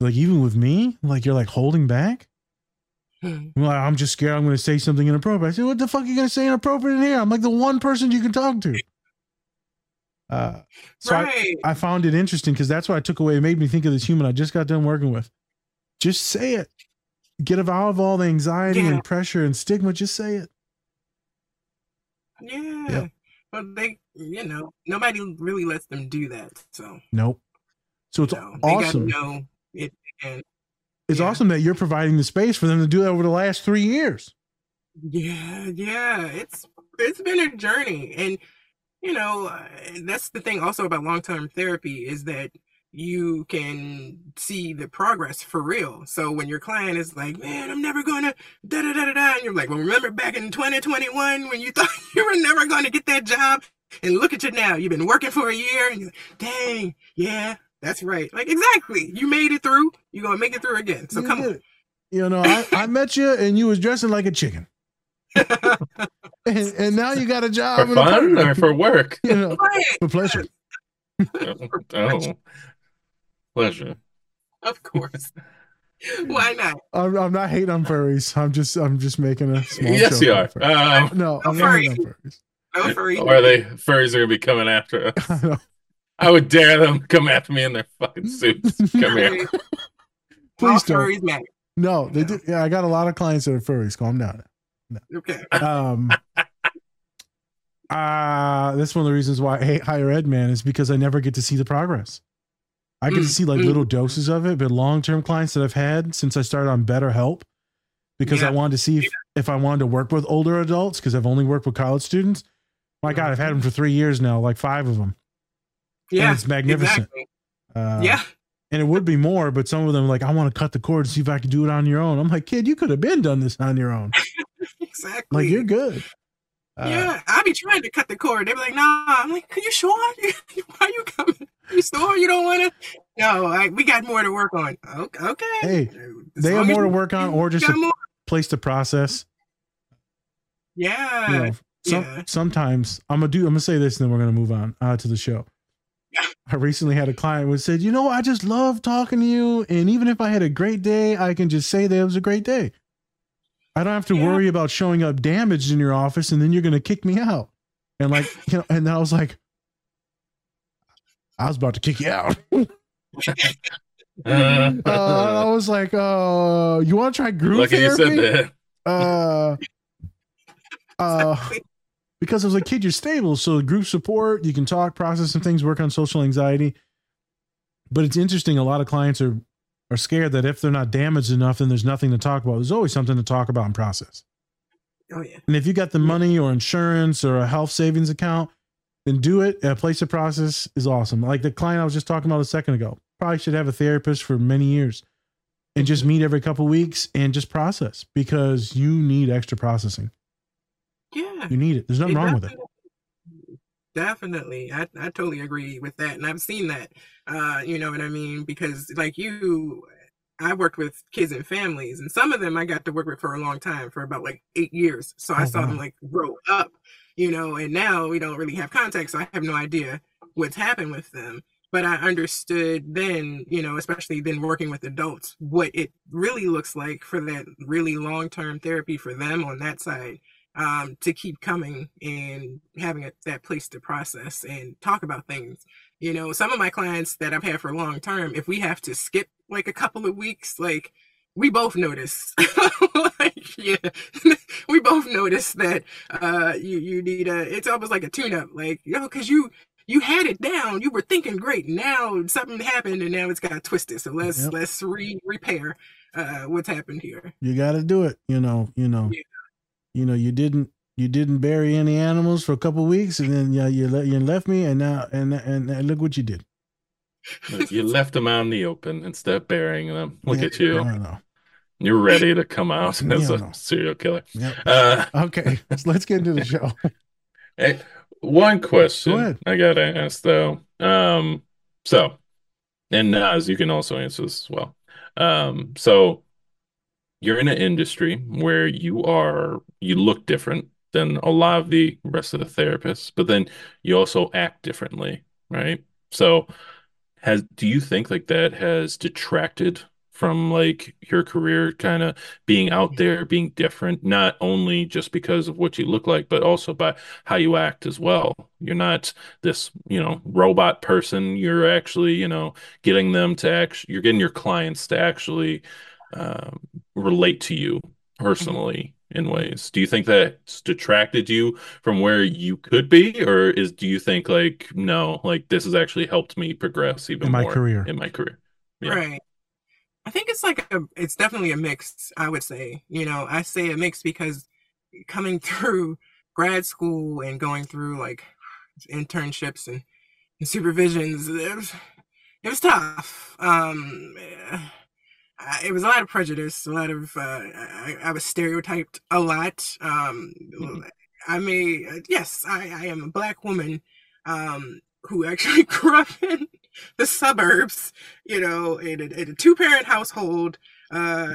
Like even with me, like you're like holding back. Hmm. Well, I'm just scared I'm going to say something inappropriate. I said, "What the fuck are you going to say inappropriate in here?" I'm like the one person you can talk to. Uh, so Right. I, I found it interesting because that's what I took away. It made me think of this human I just got done working with. Just say it. Get out of all the anxiety Yeah. and pressure and stigma. Just say it. Yeah. Yep. But they, you know, nobody really lets them do that. So Nope. So it's they awesome. know it. And It's awesome that you're providing the space for them to do that over the last three years. yeah, yeah, it's it's been a journey, and you know uh, that's the thing also about long term therapy is that you can see the progress for real. So when your client is like, "Man, I'm never gonna da da da da da," and you're like, "Well, remember back in 2021 when you thought you were never going to get that job, and look at you now. You've been working for a year, and you're like, dang, yeah." That's right. Like exactly. You made it through. You're gonna make it through again. So You come did on. You know, I, I met you and you was dressing like a chicken. and, and now you got a job For fun or for work? You know, Right. for pleasure. oh, oh. Pleasure. Of course. Why not? I'm, I'm not hating on furries. I'm just I'm just making a small Yes, joke you are. Um, no, I'm not hating on furries. No furry. Or are they furries are gonna be coming after us? I would dare them come after me in their fucking suits. Come here. Please All don't. matter. No, they do. Yeah, I got a lot of clients that are furries. Calm down. Okay. Um, uh, that's one of the reasons why I hate higher ed, man, is because I never get to see the progress. I get to Mm, see like mm. little doses of it, but long term clients that I've had since I started on BetterHelp, because I wanted to see if, if I wanted to work with older adults, because I've only worked with college students. My God, I've had them for three years now, like five of them. Yeah. it's magnificent. Exactly. Uh, yeah. And it would be more, but some of them like, I want to cut the cord and see if I can do it on your own. I'm like, kid, you could have been done this on your own. Exactly. Like you're good. Uh, yeah. I be trying to cut the cord. They'd be like, nah. I'm like, are you sure? Why are you coming? You sure you don't want to? No, I, we got more to work on. Okay. okay. Hey, As they have more to work on, or just a more. place to process. Yeah. You know, some, yeah. sometimes I'm gonna do. I'm gonna say this, and then we're gonna move on uh, to the show. I recently had a client who said, "You know, I just love talking to you, and even if I had a great day, I can just say that it was a great day. I don't have to worry about showing up damaged in your office, and then you're gonna kick me out." And like, you know, and I was like, I was about to kick you out. uh, I was like, uh, you want to try group Lucky you therapy? said that. Uh, uh, because I was like, kid, you're stable. So group support, you can talk, process some things, work on social anxiety. But it's interesting. A lot of clients are are scared that if they're not damaged enough, then there's nothing to talk about. There's always something to talk about and process. Oh yeah. And if you got the money or insurance or a health savings account, then do it. A place of process is awesome. Like the client I was just talking about a second ago, probably should have a therapist for many years and just meet every couple weeks and just process because you need extra processing. Yeah. You need it. There's nothing It wrong with it. Definitely. I, I totally agree with that. And I've seen that. Uh, you know what I mean? Because like you, I worked with kids and families, and some of them I got to work with for a long time, for about like eight years. So I Oh, saw them like grow up, you know, and now we don't really have context. so I have no idea what's happened with them. But I understood then, you know, especially then working with adults, what it really looks like for that really long term therapy for them on that side um, to keep coming and having a, that place to process and talk about things. You know, some of my clients that I've had for long term, if we have to skip like a couple of weeks, like we both notice, like, yeah, we both notice that uh, you you need a. It's almost like a tune up, like you know, because you you had it down, you were thinking great. Now something happened, and now it's got twisted. So let's Yep. let's re repair uh, what's happened here. You got to do it. You know, you know, you know, you didn't, you didn't bury any animals for a couple weeks and then yeah, you, le- you left me and now, and, and, and look what you did. You left them out in the open instead of burying them. Look Yeah, at you. You're ready to come out as a serial killer. Yep. Uh, okay. Let's, let's get into the show. Hey, one question Go. I gotta ask though. Um, so, and Naz, you can also answer this as well. Um, so you're in an industry where you are you look different than a lot of the rest of the therapists, but then you also act differently, right? So, has do you think like that has detracted from like your career kind of being out there, being different, not only just because of what you look like, but also by how you act as well. You're not this, you know, robot person. You're actually, you know, getting them to actually, you're getting your clients to actually um, relate to you personally in ways. Do you think that's detracted you from where you could be, or is do you think like no, like this has actually helped me progress even In my more career. in my career? Yeah. Right. I think it's like a, it's definitely a mix, I would say. You know, I say a mix because coming through grad school and going through like internships and, and supervisions, it was, it was tough. Um, I- it was a lot of prejudice, a lot of, uh, I, I was stereotyped a lot. Um, I may, yes, I, I am a black woman, um, who actually grew up in the suburbs, you know, in a, in a two parent household, uh,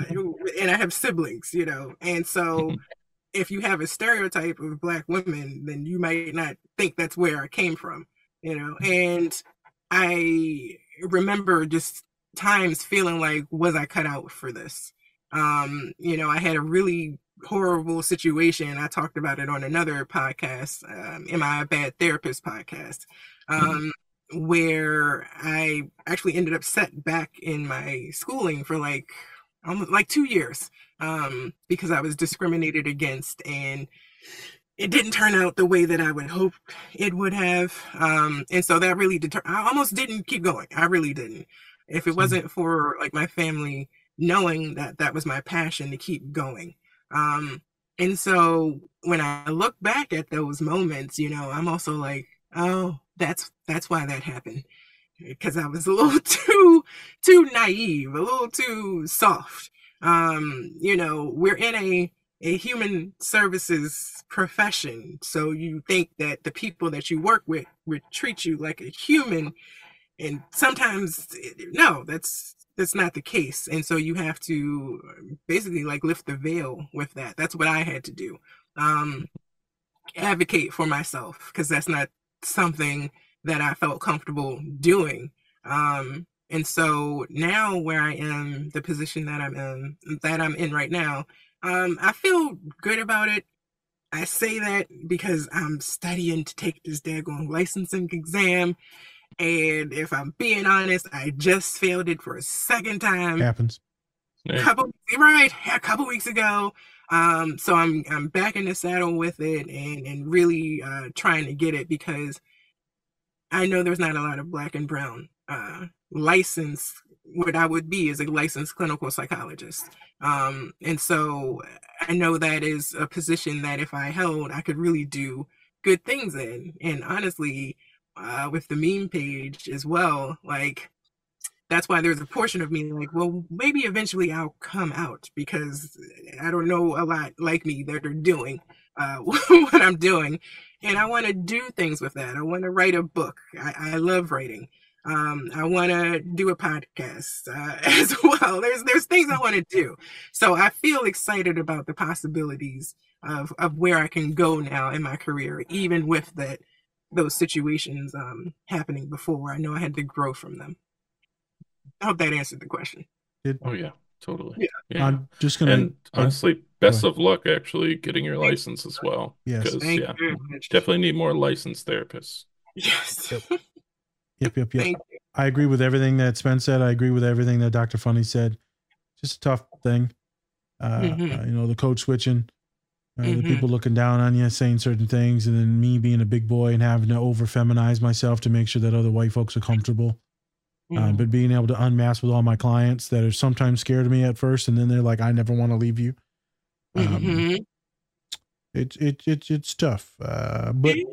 and I have siblings, you know, and so if you have a stereotype of black women, then you might not think that's where I came from, you know, and I remember just times feeling like, was I cut out for this? Um, you know, I had a really horrible situation. I talked about it on another podcast, um, Am I a Bad Therapist podcast, um, where I actually ended up set back in my schooling for like almost like two years um, because I was discriminated against and it didn't turn out the way that I would hope it would have. Um, and so that really deter- I almost didn't keep going. I really didn't. If it wasn't for like my family knowing that that was my passion to keep going. Um, and so when I look back at those moments, you know, I'm also like, oh, that's that's why that happened. Because I was a little too too naive, a little too soft. Um, you know, we're in a a human services profession. So you think that the people that you work with would treat you like a human. And sometimes no, that's that's not the case. And so you have to basically like lift the veil with that. That's what I had to do. Um advocate for myself because that's not something that I felt comfortable doing. Um and so now where I am, the position that I'm in that I'm in right now, um, I feel good about it. I say that because I'm studying to take this daggone licensing exam. And if I'm being honest, I just failed it for a second time Happens. a couple right a couple weeks ago um so i'm i'm back in the saddle with it and and really uh trying to get it because i know there's not a lot of black and brown uh licensed what I would be as a licensed clinical psychologist. Um, and so I know that is a position that if I held, I could really do good things in. And honestly, uh, with the meme page as well, like that's why there's a portion of me like, well, maybe eventually I'll come out because I don't know a lot like me that are doing uh, what I'm doing. And I want to do things with that. I want to write a book. I, I love writing. Um, I want to do a podcast uh, as well. There's there's things I want to do. So I feel excited about the possibilities of of where I can go now in my career, even with that those situations um, happening before. I know I had to grow from them. I hope that answered the question. Did, Oh yeah, totally. Yeah. Yeah. I'm just gonna. and uh, honestly, best of luck actually getting your license as well. Yes. Because Thank yeah, you very much. definitely need more licensed therapists. Yes. Yep, yep, yep. Thank you. I agree with everything that Spence said. I agree with everything that Dr. Funny said. Just a tough thing. Uh, Mhm. uh, you know, the code switching, uh, the people looking down on you, saying certain things, and then me being a big boy and having to over feminize myself to make sure that other white folks are comfortable. Uh, Mhm. but being able to unmask with all my clients that are sometimes scared of me at first, and then they're like, "I never want to leave you." Um, Mhm. it, it, it, it's tough. Uh, but Yeah.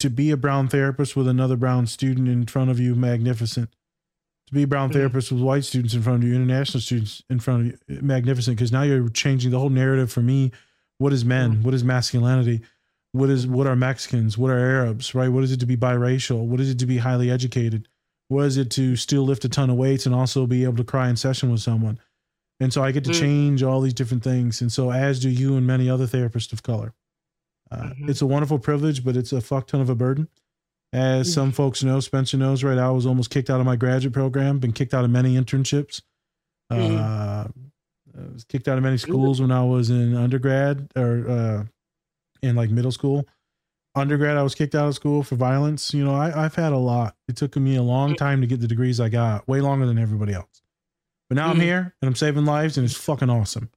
to be a brown therapist with another brown student in front of you, magnificent. To be a brown Mhm. therapist with white students in front of you, international students in front of you, magnificent. Because now you're changing the whole narrative for me. What is men? What is masculinity? What is what are Mexicans? What are Arabs? Right? What is it to be biracial? What is it to be highly educated? What is it to still lift a ton of weights and also be able to cry in session with someone? And so I get to Mm. change all these different things. And so as do you and many other therapists of color. Uh, Mhm. It's a wonderful privilege, but it's a fuck ton of a burden. As some folks know, Spencer knows, right? I was almost kicked out of my graduate program, been kicked out of many internships. Uh, I was kicked out of many schools when I was in undergrad or uh, in like middle school. Undergrad, I was kicked out of school for violence. You know, I, I've had a lot. It took me a long time to get the degrees I got, way longer than everybody else. But now I'm Mhm. here and I'm saving lives, and it's fucking awesome.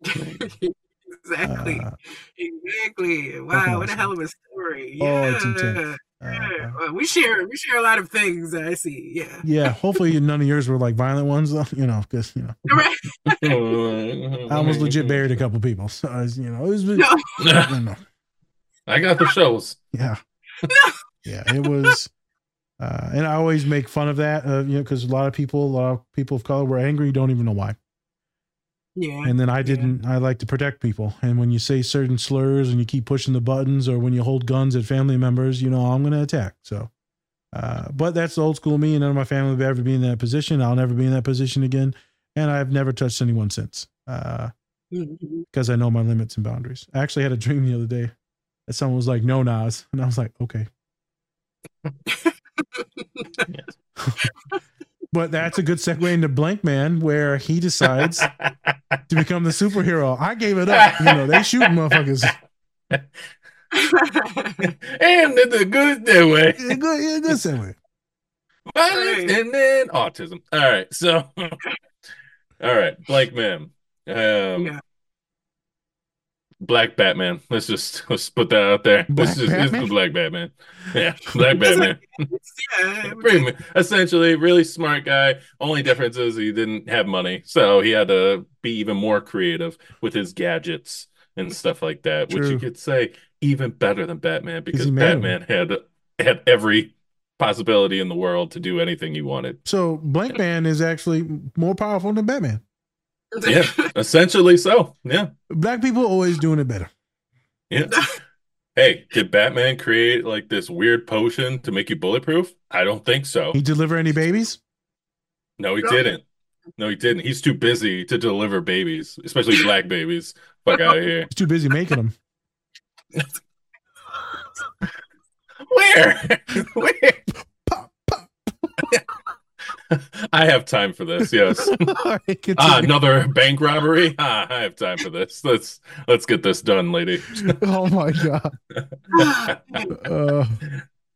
exactly. Uh, exactly. Wow, what a hell of a story. Oh, Yeah. it's intense. Uh, yeah. Well, we share we share a lot of things that I see. Yeah. yeah, hopefully none of yours were like violent ones, though. You know, because you know, Right. I almost legit buried a couple people. So I was, you know, it was, No. no, no. I got the shows. yeah, yeah, it was. Uh, and I always make fun of that, uh, you know, because a lot of people, a lot of people of color were angry, don't even know why. Yeah. And then I didn't. I like to protect people. And when you say certain slurs and you keep pushing the buttons, or when you hold guns at family members, you know I'm going to attack. So, uh, but that's the old school me, and none of my family will ever be in that position. I'll never be in that position again, and I've never touched anyone since. Uh, Mhm. because I know my limits and boundaries. I actually had a dream the other day that someone was like, "No, Nas," and I was like, "Okay." but that's a good segue into Blankman, where he decides to become the superhero. I gave it up. You know, they shoot motherfuckers. and the good that way. Yeah, good, yeah, good segue. Violence and then autism. All right, so all right, Blankman. Um Yeah. Black Batman. Let's just let's put that out there. Black this is this is Black Batman. Yeah, Black Batman. yeah. Pretty essentially, really smart guy. Only difference is he didn't have money, so he had to be even more creative with his gadgets and stuff like that. Which True. you could say even better than Batman because he made 'em. Batman had had every possibility in the world to do anything he wanted. So Blankman is actually more powerful than Batman. Yeah, essentially so. Yeah, Black people always doing it better. yeah. Hey, did Batman create like this weird potion to make you bulletproof? I don't think so. He deliver any babies? No, he No. didn't. No, he didn't. He's too busy to deliver babies, especially black babies. Fuck out of here. He's too busy making them. Where? Where? I have time for this. Yes. Right, Ah, another bank robbery. Ah, I have time for this. Let's let's get this done, lady. oh my god. Uh,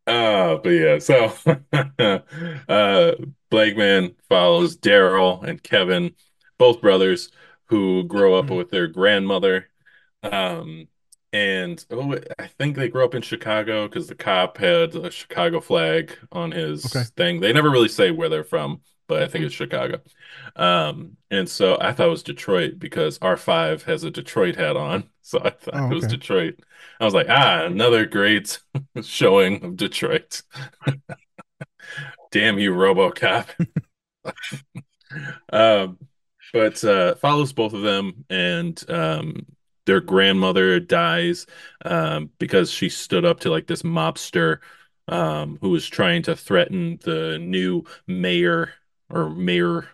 Uh, but yeah, so uh Blankman follows Daryl and Kevin, both brothers who grow up with their grandmother. Um and oh I think they grew up in Chicago because the cop had a Chicago flag on his Okay. thing. They never really say where they're from, but I think it's Chicago. Um, and so I thought it was Detroit because R5 has a Detroit hat on. So I thought Oh, it was. Detroit. I was like, ah, another great showing of Detroit. Damn you, RoboCop. um, but uh, follows both of them, and um, their grandmother dies um, because she stood up to like this mobster um, who was trying to threaten the new mayor or mayor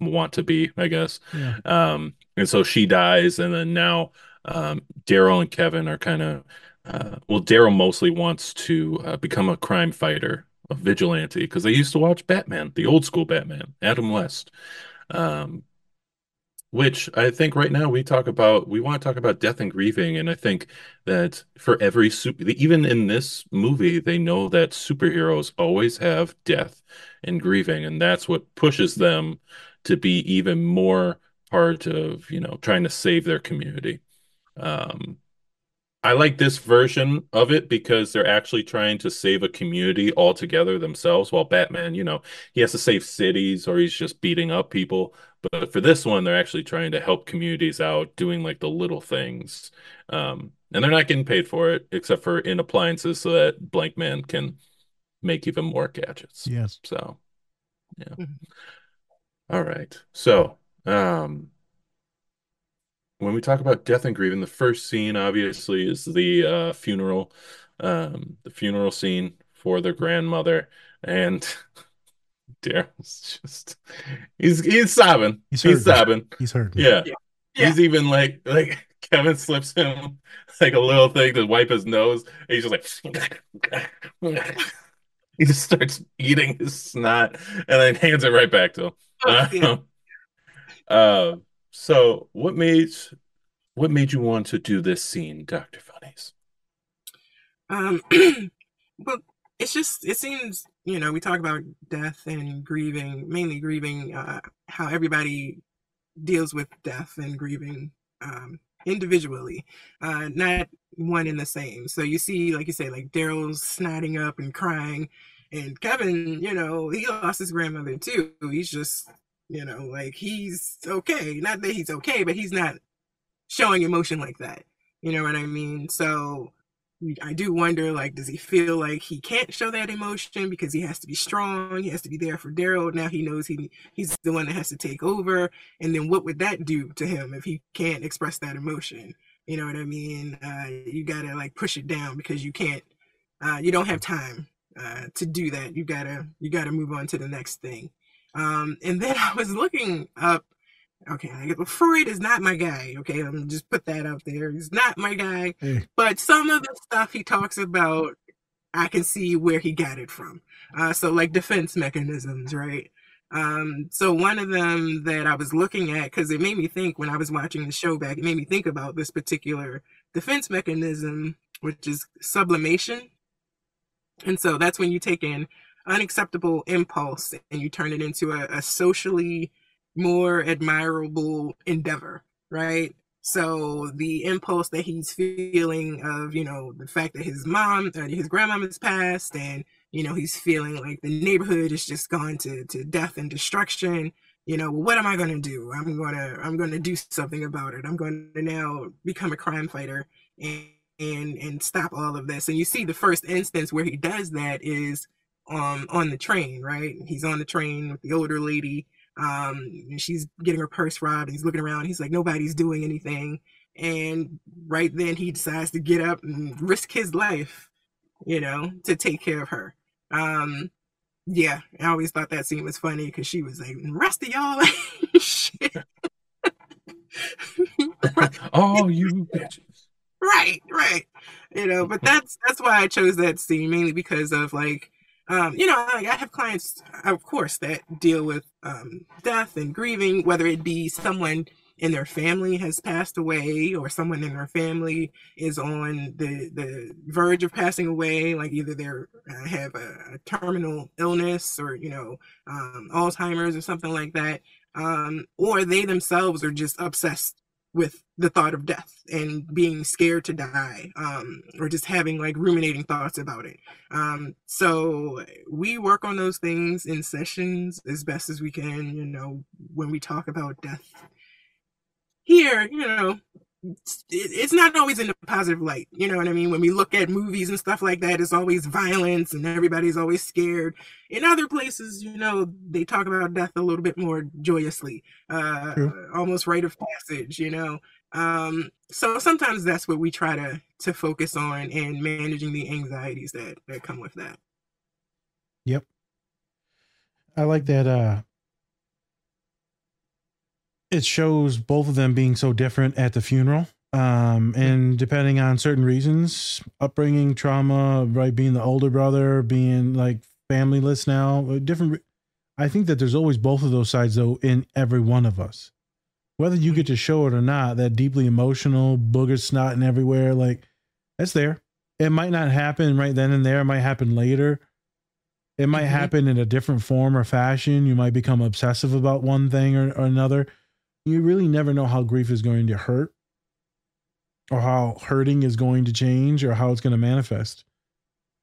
want to be, I guess. Yeah. Um, and so she dies, and then now um, Daryl and Kevin are kind of uh, well, Daryl mostly wants to uh, become a crime fighter, a vigilante, because they used to watch Batman, the old school Batman, Adam West. Um, which I think right now we talk about, we want to talk about death and grieving. And I think that for every super, even in this movie, they know that superheroes always have death and grieving. And that's what pushes them to be even more part of, you know, trying to save their community. Um, I like this version of it because they're actually trying to save a community altogether themselves. While Batman, you know, he has to save cities or he's just beating up people. But for this one, they're actually trying to help communities out, doing like the little things. Um, and they're not getting paid for it, except for in appliances so that Blankman can make even more gadgets. Yes. So, yeah. All right. So, um, when we talk about death and grieving, the first scene obviously is the uh, funeral, um, the funeral scene for their grandmother, and Daryl's just he's he's sobbing. He's He's, sobbing. He's hurting. Yeah. Yeah. He's even like like Kevin slips him like a little thing to wipe his nose, and he's just like he just starts eating his snot and then hands it right back to him. Oh, yeah. Um, uh, so what made what made you want to do this scene, Doctor Funnies? Um, well, it's just it seems you know we talk about death and grieving, mainly grieving, uh, how everybody deals with death and grieving um, individually, uh, not one and the same. So you see, like you say, like Daryl's snotting up and crying, and Kevin, you know, he lost his grandmother too. He's just, you know, like he's okay. Not that he's okay, but he's not showing emotion like that. You know what I mean? So I do wonder, like, does he feel like he can't show that emotion because he has to be strong? He has to be there for Daryl. Now he knows he he's the one that has to take over. And then what would that do to him if he can't express that emotion? You know what I mean? Uh, you gotta like push it down because you can't. Uh, you don't have time uh, to do that. You gotta you gotta move on to the next thing. Um, and then I was looking up Okay, Freud is not my guy. Okay, I'm just put that out there. He's not my guy. Hey. But some of the stuff he talks about, I can see where he got it from. Uh, so like defense mechanisms, right? Um, so one of them that I was looking at because it made me think when I was watching the show back, it made me think about this particular defense mechanism, which is sublimation. And so that's when you take an unacceptable impulse and you turn it into a, a socially more admirable endeavor, right? So the impulse that he's feeling of, you know, the fact that his mom, uh, his grandmom has passed, and you know he's feeling like the neighborhood is just gone to to death and destruction. You know, what am I to do? I'm gonna I'm gonna do something about it. I'm going to now become a crime fighter and and and stop all of this. And you see the first instance where he does that is um on the train, right? He's on the train with the older lady um and she's getting her purse robbed he's looking around he's like nobody's doing anything. And right then he decides to get up and risk his life you know to take care of her. Um yeah i always thought that scene was funny because she was like rest of y'all. Shit. Oh, you bitches. right right. You know but that's that's why i chose that scene mainly because of like um, you know, I, have clients, of course, that deal with um, death and grieving, whether it be someone in their family has passed away or someone in their family is on the, the verge of passing away, like either they're uh, have a, a terminal illness or, you know, um, Alzheimer's or something like that, um, or they themselves are just obsessed with the thought of death and being scared to die um, or just having like ruminating thoughts about it. Um, so we work on those things in sessions as best as we can you know when we talk about death here you know it's not always in a positive light. You know what I mean? When we look at movies and stuff like that, it's always violence and everybody's always scared. In other places, you know, they talk about death a little bit more joyously, uh, almost rite of passage, you know. Um, so sometimes that's what we try to to focus on and managing the anxieties that that come with that. Yep. I like that uh it shows both of them being so different at the funeral. Um, and depending on certain reasons, upbringing, trauma, right, being the older brother, being like familyless now, uh, different. I think that there's always both of those sides though in every one of us, whether you get to show it or not. That deeply emotional booger snotting everywhere, like that's there. It might not happen right then and there. It might happen later. It might mm-hmm. happen in a different form or fashion. You might become obsessive about one thing or, or another you really never know how grief is going to hurt or how hurting is going to change or how it's going to manifest.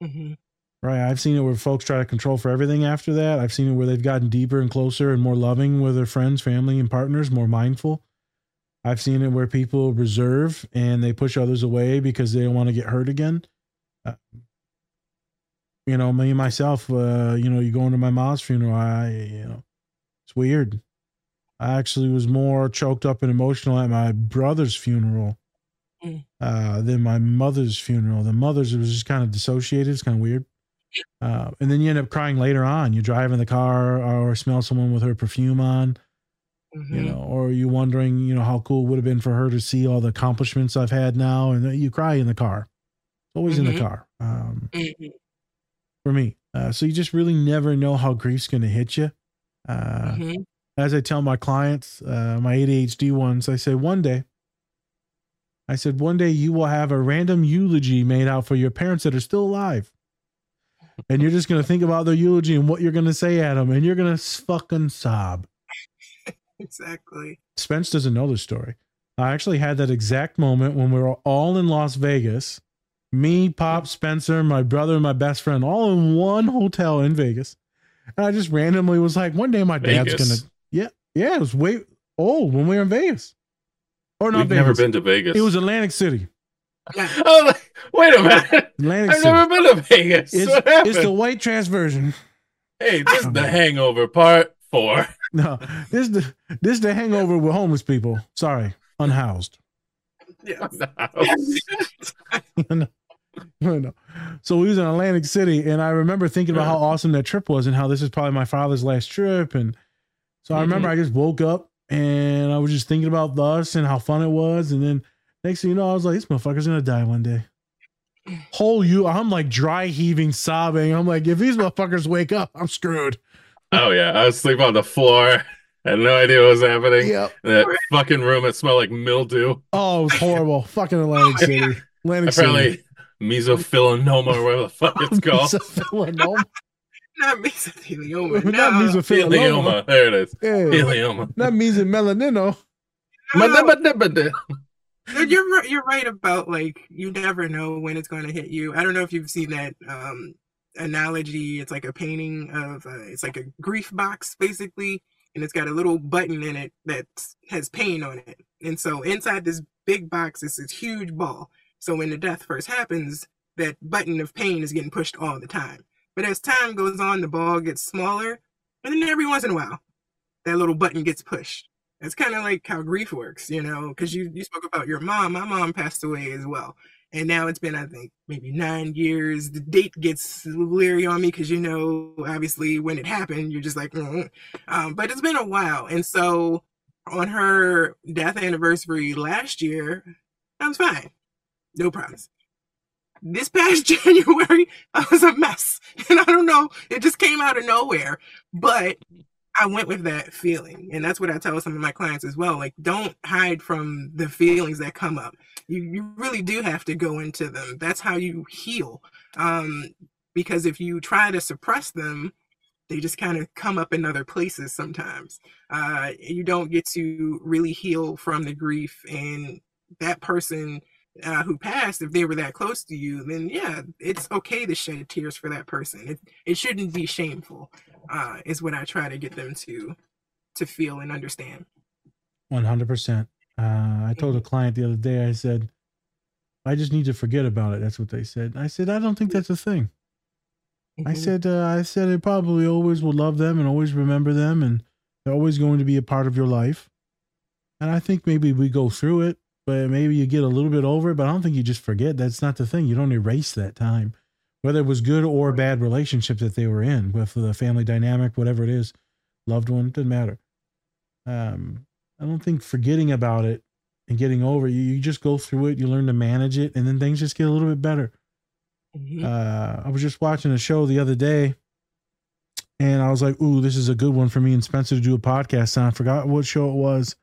Mm-hmm. Right. I've seen it where folks try to control for everything after that. I've seen it where they've gotten deeper and closer and more loving with their friends, family, and partners, more mindful. I've seen it where people reserve and they push others away because they don't want to get hurt again. Uh, you know, me myself, uh, you know, you go into my mom's funeral, I, you know, it's weird. I actually was more choked up and emotional at my brother's funeral mm. uh, than my mother's funeral. The mother's was just kind of dissociated. It's kind of weird. Uh, and then you end up crying later on. You drive in the car or smell someone with her perfume on, mm-hmm. you know, or you wondering, you know, how cool it would have been for her to see all the accomplishments I've had now, and you cry in the car. Always mm-hmm. in the mm-hmm. car. Um, mm-hmm. For me, uh, so you just really never know how grief's going to hit you. Uh, mm-hmm as I tell my clients, uh, my ADHD ones, I say one day, I said one day you will have a random eulogy made out for your parents that are still alive, and you're just gonna think about their eulogy and what you're gonna say at them, and you're gonna fucking sob. exactly. Spence doesn't know the story. I actually had that exact moment when we were all in Las Vegas. Me, Pop, Spencer, my brother, and my best friend, all in one hotel in Vegas. And I just randomly was like, one day my dad's Vegas. gonna yeah, it was way old when we were in Vegas. Or not We've Vegas. never been to Vegas. It was Atlantic City. oh, wait a minute! Atlantic I've City. never been to Vegas. It's, it's the white trash version. Hey, this is the Hangover Part Four. No, this is the this is the Hangover with homeless people. Sorry, unhoused. Yeah. no. no. So we was in Atlantic City, and I remember thinking about how awesome that trip was, and how this is probably my father's last trip, and so mm-hmm. I remember I just woke up and I was just thinking about us and how fun it was. And then next thing you know, I was like, this motherfucker's gonna die one day. Whole you, I'm like dry heaving, sobbing. I'm like, if these motherfuckers wake up, I'm screwed. Oh yeah, I was sleeping on the floor. I had no idea what was happening. Yep. That fucking room, it smelled like mildew. Oh, it was horrible. fucking Atlantic City. Atlantic Apparently, City. mesothelioma or whatever the fuck it's called. mesothelioma not mesothelioma. No. Not mesothelioma. There it is. Yeah. Thelioma. Not mesomelanino. No. You're you're right about like you never know when it's going to hit you. I don't know if you've seen that um analogy. It's like a painting of uh, it's like a grief box basically, and it's got a little button in it that has pain on it. And so inside this big box is this huge ball. So when the death first happens, that button of pain is getting pushed all the time. But as time goes on, the ball gets smaller, and then every once in a while, that little button gets pushed. It's kind of like how grief works, you know, because you, you spoke about your mom. My mom passed away as well. And now it's been, I think, maybe nine years. The date gets leery on me because, you know, obviously when it happened, you're just like, mm. um, but it's been a while. And so on her death anniversary last year, I was fine. No problems this past January, I was a mess. And I don't know, it just came out of nowhere. But I went with that feeling. And that's what I tell some of my clients as well. Like, don't hide from the feelings that come up. You, you really do have to go into them. That's how you heal. Um, because if you try to suppress them, they just kind of come up in other places sometimes. Uh, you don't get to really heal from the grief, and that person uh, who passed, if they were that close to you, then yeah, it's okay to shed tears for that person. It it shouldn't be shameful. Uh, is what I try to get them to to feel and understand. One hundred percent. Uh, I told a client the other day. I said, "I just need to forget about it." That's what they said. I said, "I don't think that's a thing." I Mhm. said, uh, "I said I probably always will love them and always remember them, and they're always going to be a part of your life." And I think maybe we go through it, but maybe you get a little bit over it. But I don't think you just forget. That's not the thing. You don't erase that time, whether it was good or bad relationship that they were in with the family dynamic, whatever it is, loved one, doesn't matter. Um, I don't think forgetting about it and getting over it, you, you just go through it, you learn to manage it, and then things just get a little bit better. Mhm. Uh, I was just watching a show the other day, and I was like, "Ooh, this is a good one for me and Spencer to do a podcast on." I forgot what show it was,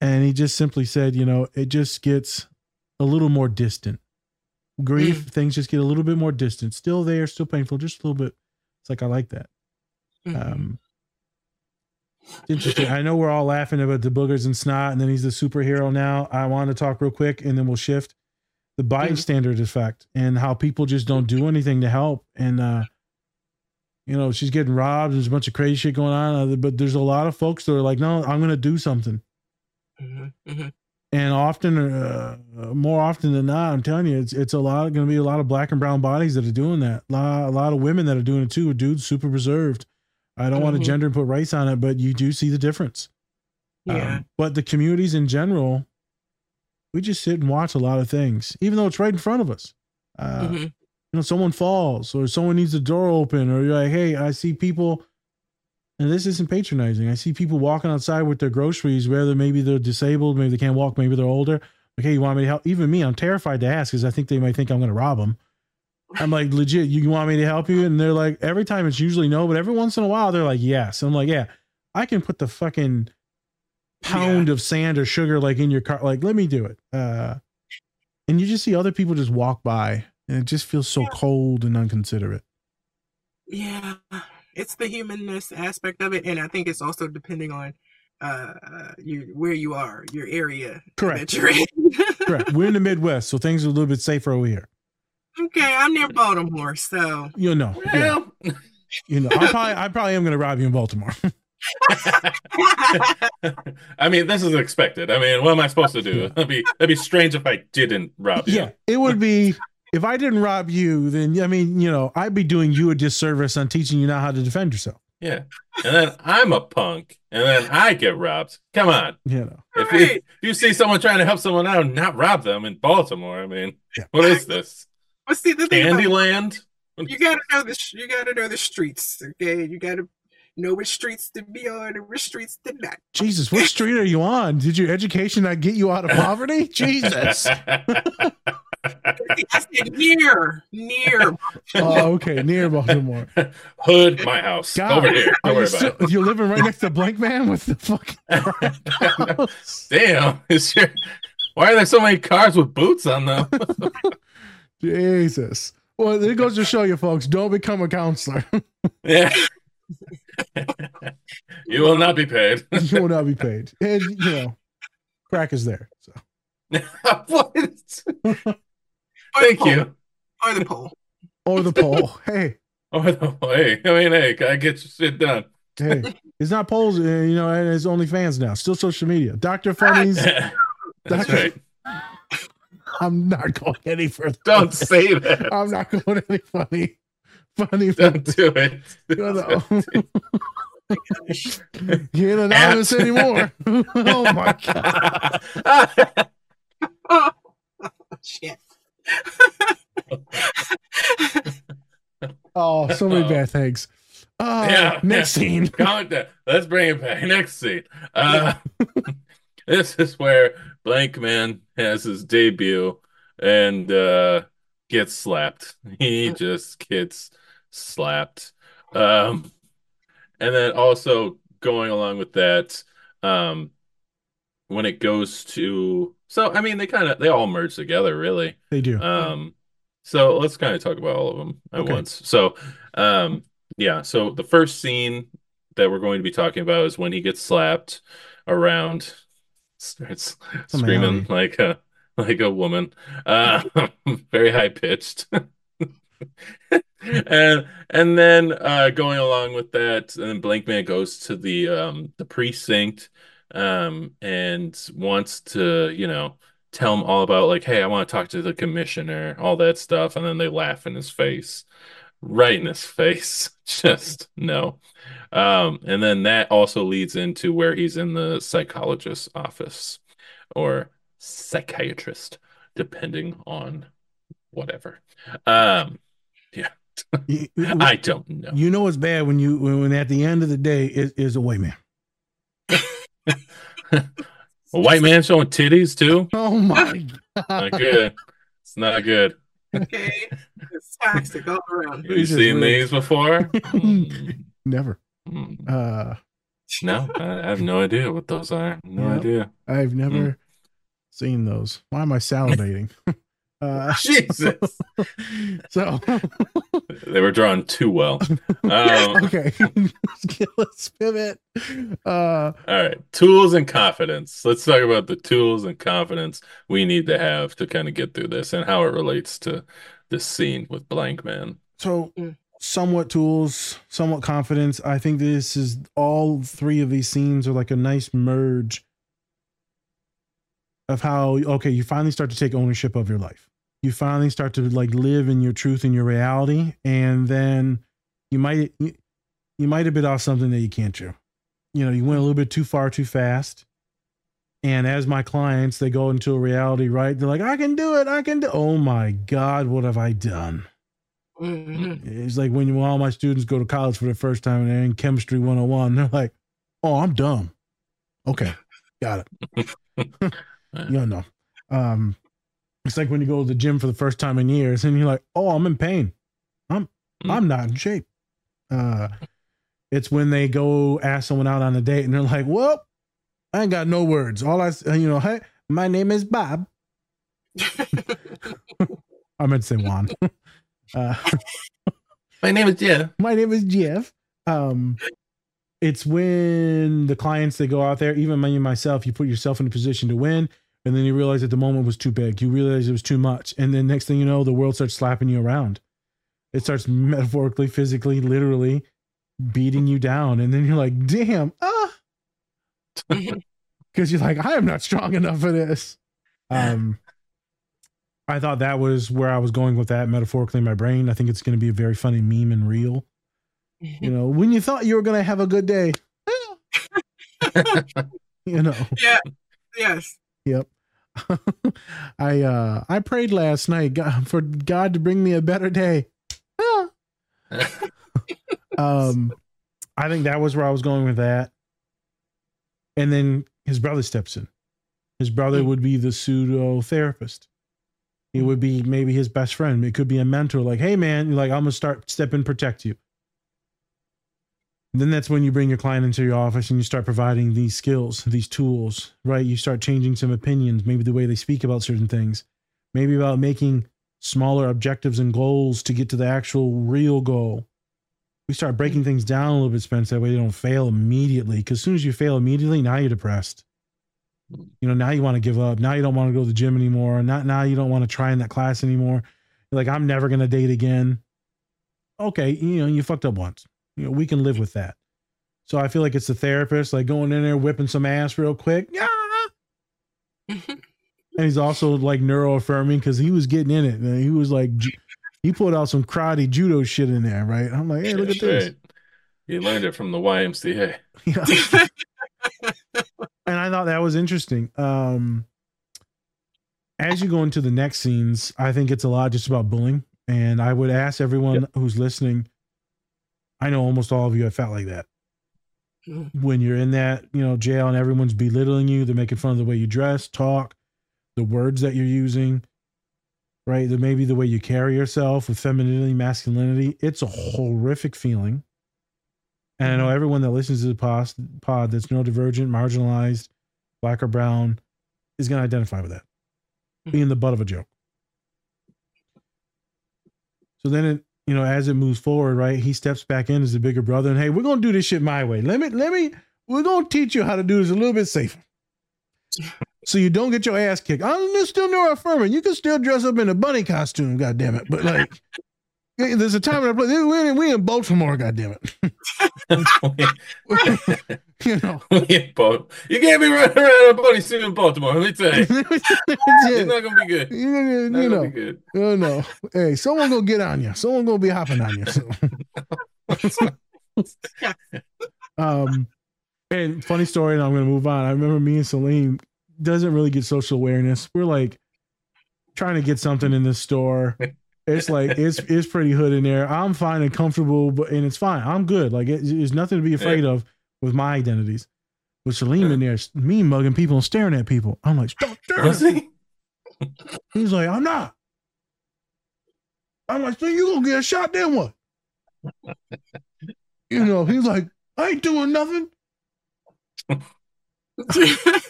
and he just simply said, "You know, it just gets a little more distant. Grief, things just get a little bit more distant. Still there, still painful, just a little bit. It's like I like that." Um, it's interesting. I know we're all laughing about the boogers and snot, and then he's the superhero now. I want to talk real quick, and then we'll shift the bystander effect and how people just don't do anything to help. And uh, you know, she's getting robbed. There's a bunch of crazy shit going on, uh, but there's a lot of folks that are like, "No, I'm going to do something." Mhm. Mhm. And often, uh, more often than not, I'm telling you, it's it's a lot going to be a lot of black and brown bodies that are doing that. A lot, a lot of women that are doing it too. Dudes super reserved. I don't want to Mhm. gender and put race on it, but you do see the difference. Yeah. Um, but the communities in general, we just sit and watch a lot of things, even though it's right in front of us. Uh, Mhm. You know, someone falls or someone needs the door open, or you're like, hey, I see people, and this isn't patronizing. I see people walking outside with their groceries, whether maybe they're disabled, maybe they can't walk, maybe they're older. Okay, you want me to help? Even me, I'm terrified to ask because I think they might think I'm going to rob them. I'm like, legit, you want me to help you? And they're like, every time it's usually no, but every once in a while they're like, yes. I'm like, yeah, I can put the fucking pound of sand or sugar like in your car. Like, let me do it. Uh, and you just see other people just walk by and it just feels so cold and unconsiderate. Yeah, it's the humanness aspect of it, and I think it's also depending on uh you where you are, your area Correct. that you're in. Correct. We're in the Midwest, so things are a little bit safer over here. okay, I'm near Baltimore, so You know, yeah. you know, I probably, I probably am going to rob you in Baltimore. I mean, this is expected. I mean, what am I supposed to do? That'd be that'd be strange if I didn't rob you. yeah, it would be if I didn't rob you, then I mean, you know, I'd be doing you a disservice on teaching you now how to defend yourself. Yeah. And then I'm a punk, and then I get robbed. Come on. You know, If you, if you see someone trying to help someone out and not rob them in Baltimore, I mean, what is this? But see the thing about- Candyland? you gotta know the you gotta know the streets, okay? You gotta know which streets to be on and which streets to not. Jesus, what street are you on? Did your education not get you out of poverty? Jesus. I said near, near. Oh, okay, near Baltimore. Hood, my house. God, Over here. Don't you worry still- about You're living right next to Blankman with the fucking. Damn. Is your, why are there so many cars with boots on them? Jesus. Well, it goes to show you, folks, don't become a counselor. yeah. you will not be paid. you will not be paid. And, you know, crack is there. So. what? Thank you. Or the pole. Or the poll. Hey, Oh, no. hey, I mean, hey, I get your shit done. hey. It's not polls, uh, you know, and it's only fans now. Still social media. Dr. Funnies. That's Dr. right. I'm not going any further. Don't say that. I'm not going any funny. Funny. Don't do it. You know. You ain't anonymous anymore. oh my god. Oh, shit. Oh, so many bad things. Uh, yeah. next yeah. scene. It down. Let's bring it back. Next scene. Uh, this is where Blankman has his debut and uh, gets slapped. He just gets slapped. Um, and then also going along with that, um, when it goes to so I mean they kind of they all merge together really. They do. Um, so let's kind of talk about all of them at Okay. once. So, um, yeah, so the first scene that we're going to be talking about is when he gets slapped around, starts screaming like a like a woman, uh, very high pitched. and and then uh going along with that and then blank man goes to the um the precinct um and wants to you know tell him all about like hey i want to talk to the commissioner all that stuff and then they laugh in his face right in his face just no um and then that also leads into where he's in the psychologist's office or psychiatrist depending on whatever um yeah I don't know. You know it's bad when you when, at the end of the day it is a white man. A white man showing titties too? Oh my god. Not good. It's not good. Okay, it's toxic all around. Have You seen these before? Never. Hmm. Uh No, I I have no idea what those are. No Yep. idea. I've never Hmm. seen those. Why am I salivating? uh Jesus. so They were drawn too well. Um, okay. Let's pivot. Uh all right. Tools and confidence. Let's talk about the tools and confidence we need to have to kind of get through this and how it relates to this scene with Blankman. so somewhat tools, somewhat confidence. I think this is all three of these scenes are like a nice merge of how okay, you finally start to take ownership of your life. You finally start to like live in your truth and your reality, and then you might you, you might have bit off something that you can't chew. You know, you went a little bit too far too fast. And as my clients, they go into a reality, right? They're like, I can do it. I can do. Oh my God, what have I done? Mhm. It's like when, when all my students go to college for the first time and they're in chemistry 101, they're like, oh, I'm dumb. Okay, got it. yeah, no. Um, it's like when you go to the gym for the first time in years and you're like, oh, I'm in pain. I'm I'm not in shape. Uh, it's when they go ask someone out on a date and they're like, well, I ain't got no words. All I, you know, hey, my name is Bob. I meant to say Juan. Uh, my name is Jeff. My name is Jeff. Um, it's when the clients they go out there, even me myself, you put yourself in a position to win, and then you realize that the moment was too big. You realize it was too much, and then next thing you know, the world starts slapping you around. It starts metaphorically, physically, literally beating you down, and then you're like, "Damn, ah," because you're like, "I am not strong enough for this." Um, I thought that was where I was going with that metaphorically in my brain. I think it's going to be a very funny meme and real. You know, when you thought you were going to have a good day, you know. Yeah. Yes. Yep. I uh I prayed last night God, for God to bring me a better day. Ah. um I think that was where I was going with that. And then his brother steps in. His brother would be the pseudo therapist. He would be maybe his best friend. It could be a mentor, like, hey man, like, I'm gonna start step in, protect you. Then that's when you bring your client into your office and you start providing these skills, these tools, right? You start changing some opinions, maybe the way they speak about certain things, maybe about making smaller objectives and goals to get to the actual real goal. We start breaking things down a little bit, Spence, that way they don't fail immediately. Because as soon as you fail immediately, now you're depressed. You know, now you want to give up. Now you don't want to go to the gym anymore. Not now you don't want to try in that class anymore. You're like, I'm never gonna date again. Okay, you know, you fucked up once. You know, we can live with that. So I feel like it's the therapist, like going in there whipping some ass real quick. Yeah. and he's also like neuro affirming because he was getting in it. Man. He was like, he pulled out some karate judo shit in there, right? I'm like, hey, look at this. right. You learned it from the YMCA. Yeah. and I thought that was interesting. Um, as you go into the next scenes, I think it's a lot just about bullying. And I would ask everyone who's listening. I know almost all of you have felt like that. Mm-hmm. When you're in that, you know, jail and everyone's belittling you, they're making fun of the way you dress, talk, the words that you're using, right? The maybe the way you carry yourself with femininity, masculinity. It's a horrific feeling. And I know mm-hmm. everyone that listens to the pod, pod that's neurodivergent, marginalized, black or brown, is going to identify with that, being mm-hmm. the butt of a joke. So then, it, you know, as it moves forward, right, he steps back in as a bigger brother, and hey, we're gonna do this shit my way. Let me, let me, we're gonna teach you how to do this a little bit safer, so you don't get your ass kicked. I'm still neuroaffirming. You can still dress up in a bunny costume, god damn it. But like, there's a time and a place. We in, we in Baltimore, god damn it. you know, we in Bal- you can't be running around a bunny suit in Baltimore. Let me tell you, it's not gonna be good. You, you gonna know, good. oh no. Hey, someone gonna get on you. Someone gonna be hopping on you. So. um, and funny story, and I'm gonna move on. I remember me and Celine doesn't really get social awareness. We're like trying to get something in the store. It's like it's it's pretty hood in there. I'm fine and comfortable, but and it's fine. I'm good. Like it, there's nothing to be afraid of with my identities. With Salim in there, me mugging people and staring at people. I'm like, stop staring. Was he? me." He's like, I'm not. I'm like, so you gonna get a shot then what? You know, he's like, I ain't doing nothing.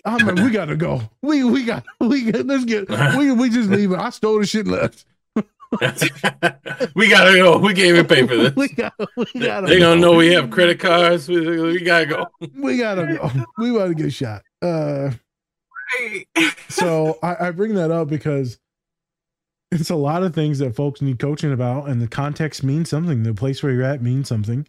I'm like, we gotta go. We we got we got let's get we we just leave it. I stole the shit left. we gotta go. We can't even pay for this. We got we gotta They gonna go. know we have credit cards. We, we gotta go. we gotta go. We gotta get shot. Uh so I, I bring that up because it's a lot of things that folks need coaching about, and the context means something. The place where you're at means something.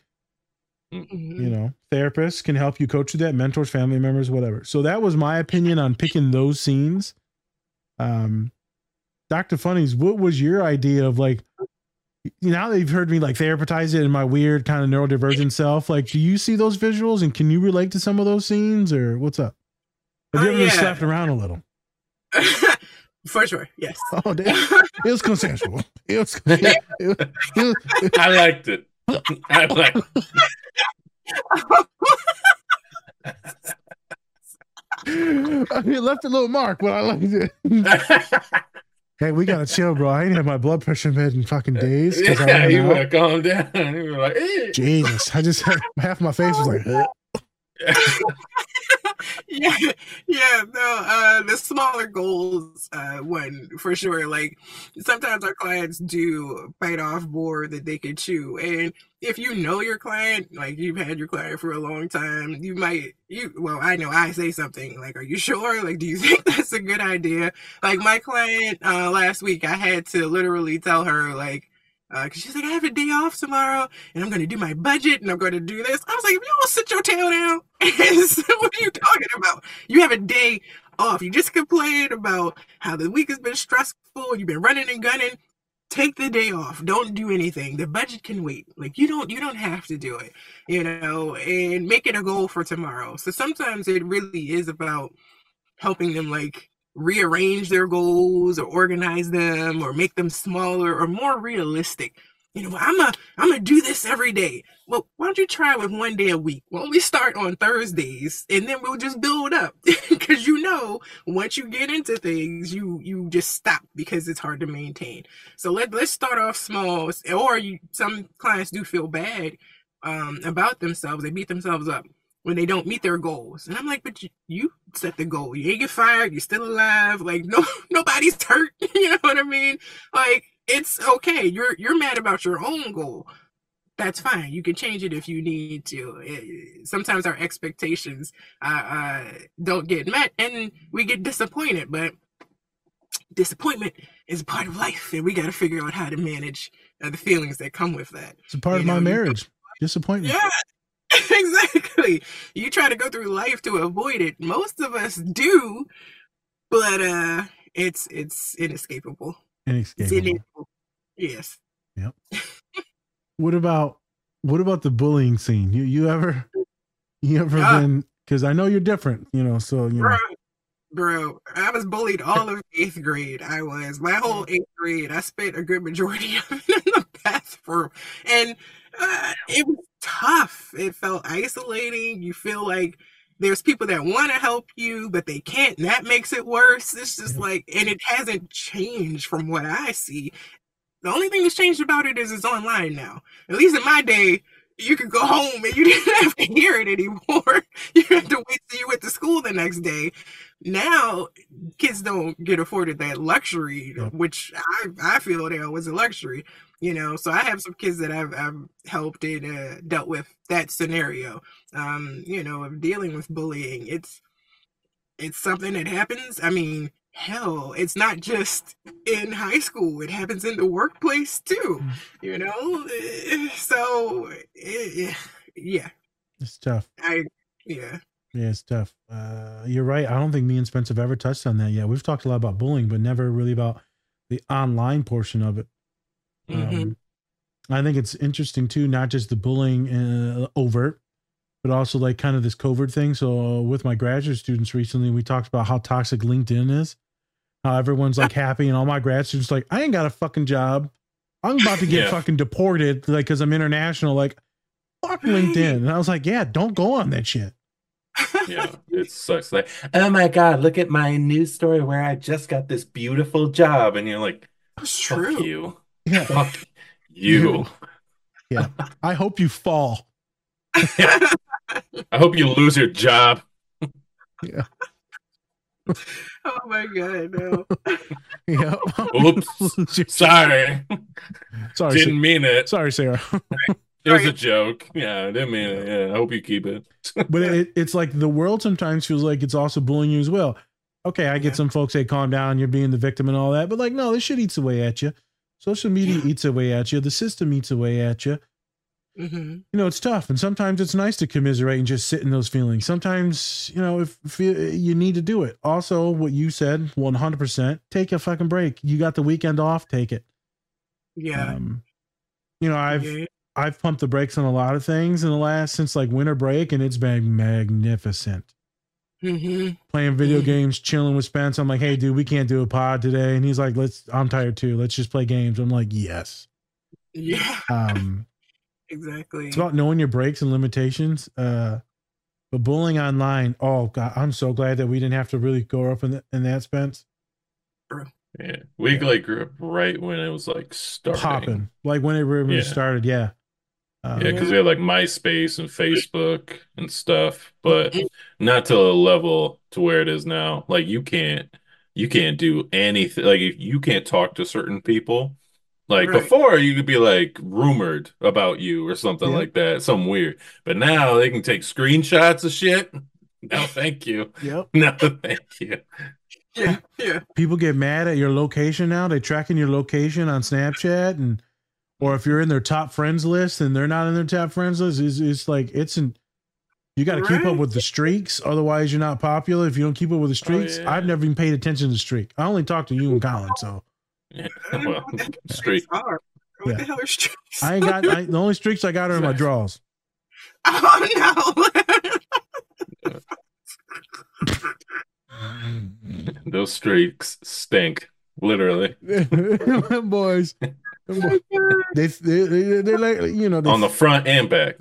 You know, therapists can help you coach through that, mentors, family members, whatever. So that was my opinion on picking those scenes. Um, Dr. Funnies, what was your idea of like now that you've heard me like therapize it in my weird kind of neurodivergent self? Like, do you see those visuals and can you relate to some of those scenes or what's up? Have you Oh, ever been yeah. slapped around a little? For sure, yes. Oh, damn. It was consensual. It was. It, it, it, I liked it. I liked it. it left a little mark, but I liked it. Hey, we gotta chill, bro. I ain't had my blood pressure med in fucking days. 'cause I Yeah, ran you out. would have calmed down. You were like, eh. Jesus, I just had half my face was like. Yeah, yeah, no, uh, the smaller goals, uh, one for sure. Like sometimes our clients do bite off more than they can chew, and if you know your client, like you've had your client for a long time, you might, you, well, I know I say something like, "Are you sure? Like, do you think that's a good idea?" Like my client uh, last week, I had to literally tell her like. Uh, cause she's like, I have a day off tomorrow, and I'm gonna do my budget, and I'm gonna do this. I was like, if you don't sit your tail down, what are you talking about? You have a day off. You just complained about how the week has been stressful. You've been running and gunning. Take the day off. Don't do anything. The budget can wait. Like you don't, you don't have to do it. You know, and make it a goal for tomorrow. So sometimes it really is about helping them like rearrange their goals or organize them or make them smaller or more realistic. You know, I'm a I'm gonna do this every day. Well, why don't you try with one day a week? Why don't we start on Thursdays and then we'll just build up? Because you know, once you get into things, you you just stop because it's hard to maintain. So let let's start off small. Or you some clients do feel bad um about themselves. They beat themselves up when they don't meet their goals. And I'm like, but you, you set the goal. You ain't get fired. You're still alive. Like no, nobody's hurt. You know what I mean? Like it's okay. You're you're mad about your own goal. That's fine. You can change it if you need to. Eh, Sometimes our expectations uh, uh, don't get met, and we get disappointed. But disappointment is part of life, and we got to figure out how to manage uh, the feelings that come with that. It's a part of my marriage. Disappointment. Yeah, exactly. You try to go through life to avoid it. Most of us do, but uh it's it's inescapable. It's Inescapable. Yes. Yep. What about what about the bullying scene? You you ever you ever Yeah. been because I know you're different, you know, so you know Bro, bro, I was bullied all of eighth grade. I was my whole eighth grade. I spent a good majority of it in the bathroom, and uh, it was tough. It felt isolating. You feel like there's people that want to help you, but they can't. And that makes it worse. It's just like, and it hasn't changed from what I see. The only thing that's changed about it is it's online now. At least in my day, you could go home and you didn't have to hear it anymore. You had to wait till you went to school the next day. Now kids don't get afforded that luxury, which I, I feel now was a luxury. You know, so I have some kids that I've, I've helped and uh, dealt with that scenario. Um, you know, of dealing with bullying. It's it's something that happens. I mean, hell, it's not just in high school, it happens in the workplace too, you know? Eh, So, eh, yeah, It's tough. I, yeah. Yeah, it's tough. Uh, you're right. I don't think me and Spence have ever touched on that yet. We've talked a lot about bullying, but never really about the online portion of it. Mhm. Um, I think it's interesting too, not just the bullying uh, overt, but also like kind of this covert thing. So uh, with my graduate students recently, we talked about how toxic LinkedIn is. How everyone's like happy, and all my grad students like, I ain't got a fucking job. I'm about to get Yeah. fucking deported, like because I'm international. Like, fuck LinkedIn. And I was like, yeah, don't go on that shit. yeah, it sucks. Like, oh my god, look at my news story where I just got this beautiful job, and you're like, That's fuck true. you, Yeah. fuck you. Yeah. I hope you fall. I hope you lose your job. Yeah. Oh my god, no. Yeah. Oops, sorry, Sorry, didn't Sa- mean it. Sorry, Sarah. It was a joke. Yeah, I didn't mean it. Yeah, I hope you keep it. but it, it's like the world sometimes feels like it's also bullying you as well. Okay, I get some folks say, calm down, you're being the victim and all that. But like, no, this shit eats away at you. Social media eats away at you. The system eats away at you. hmm You know, it's tough. And sometimes it's nice to commiserate and just sit in those feelings. Sometimes, you know, if, if you, you need to do it. Also, what you said, 100%, take a fucking break. You got the weekend off, take it. Yeah. Um, you know, I've Yeah. I've pumped the brakes on a lot of things in the last since like winter break, and it's been magnificent. Hmm Playing video games, chilling with Spence. I'm like, hey, dude, we can't do a pod today, and he's like, let's. I'm tired too. Let's just play games. I'm like, yes. Yeah, Um, exactly. it's about knowing your breaks and limitations. Uh, but bullying online, oh god, I'm so glad that we didn't have to really go up in, the, in that Spence. Yeah, we like grew up right when it was like starting. Popping like when it really Yeah. started. Yeah. Um, Yeah, because we had like MySpace and Facebook and stuff, but not to a level to where it is now. Like you can't, you can't do anything. Like if you can't talk to certain people. Like Right. before, you could be like rumored about you or something Yeah. like that, something weird. But now they can take screenshots of shit. No, thank you. Yep. No, thank you. Yeah, yeah. people get mad at your location now. They tracking your location on Snapchat and or if you're in their top friends list and they're not in their top friends list, it's, it's like it's an you got to keep up with the streaks. Otherwise, you're not popular. If you don't keep up with the oh, streaks, yeah. I've never even paid attention to the streak. I only talk to you and Colin, so Yeah. Well, street. Are. What Yeah. the hell are streaks? I ain't got I, the only streaks I got are in my drawers. oh no. Those streaks stink, literally. boys, they, they they they like you know they, On the front and back.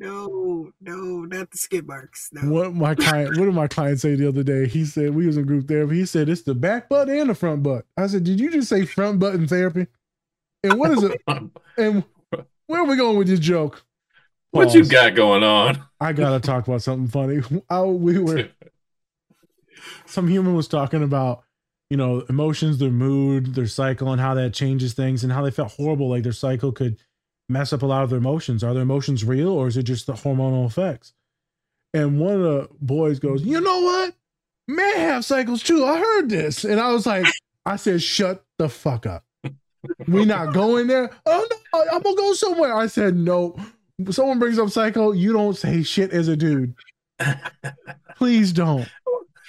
No. No, no, not the skid marks. No. What my client, what did my client say the other day? He said we was in group therapy. He said it's the back butt and the front butt. I said, did you just say front butt in therapy? And what is it? and where are we going with this joke? What you got going on? I gotta talk about something funny. I, we were some human was talking about you know emotions, their mood, their cycle, and how that changes things, and how they felt horrible, like their cycle could mess up a lot of their emotions. Are their emotions real, or is it just the hormonal effects? And one of the boys goes, "You know what? Men have cycles too. I heard this." And I was like, "I said, shut the fuck up. We not going there. Oh no, I'm gonna go somewhere." I said, "No." Someone brings up cycle, you don't say shit as a dude. Please don't.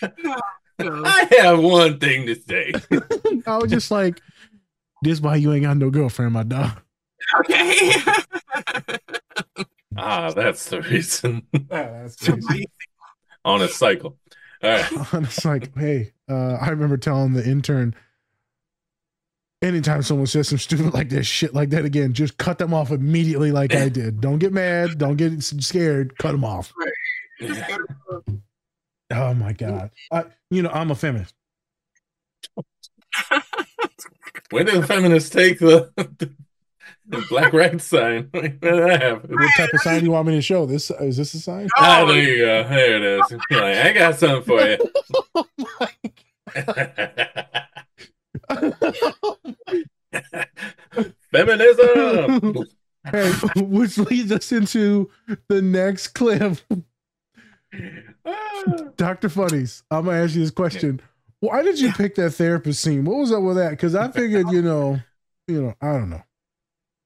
I have one thing to say. I was just like, "This why you ain't got no girlfriend, my dog." Okay. Ah, that's the reason. that's On a cycle. All right. And it's like, hey, uh, I remember telling the intern, anytime someone says some stupid like this, shit like that again, just cut them off immediately, like I did. Don't get mad. Don't get scared. Cut them off. Oh my god. I, you know, I'm a feminist. When did the feminists take the Black Rag sign. Where that happen? What type of sign do you want me to show? This is this a sign? Oh, there you go. There it is. Like, I got something for you. Oh Feminism. Hey, which leads us into the next clip. Ah. Dr. Funnies, I'm gonna ask you this question. Why did you pick that therapist scene? What was up with that? Because I figured, you know, you know, I don't know.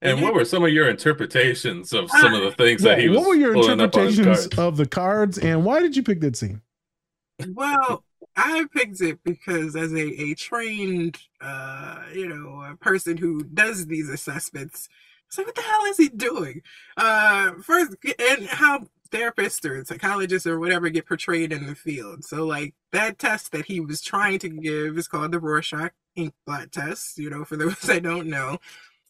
And what were some of your interpretations of some of the things that he was? what were your pulling up on his interpretations cards? of the cards, and why did you pick that scene? Well, I picked it because as a, a trained, uh, you know, a person who does these assessments, it's like, what the hell is he doing? Uh, first, and how therapists or psychologists or whatever get portrayed in the field. So, like that test that he was trying to give is called the Rorschach ink blot test. You know, for those that don't know,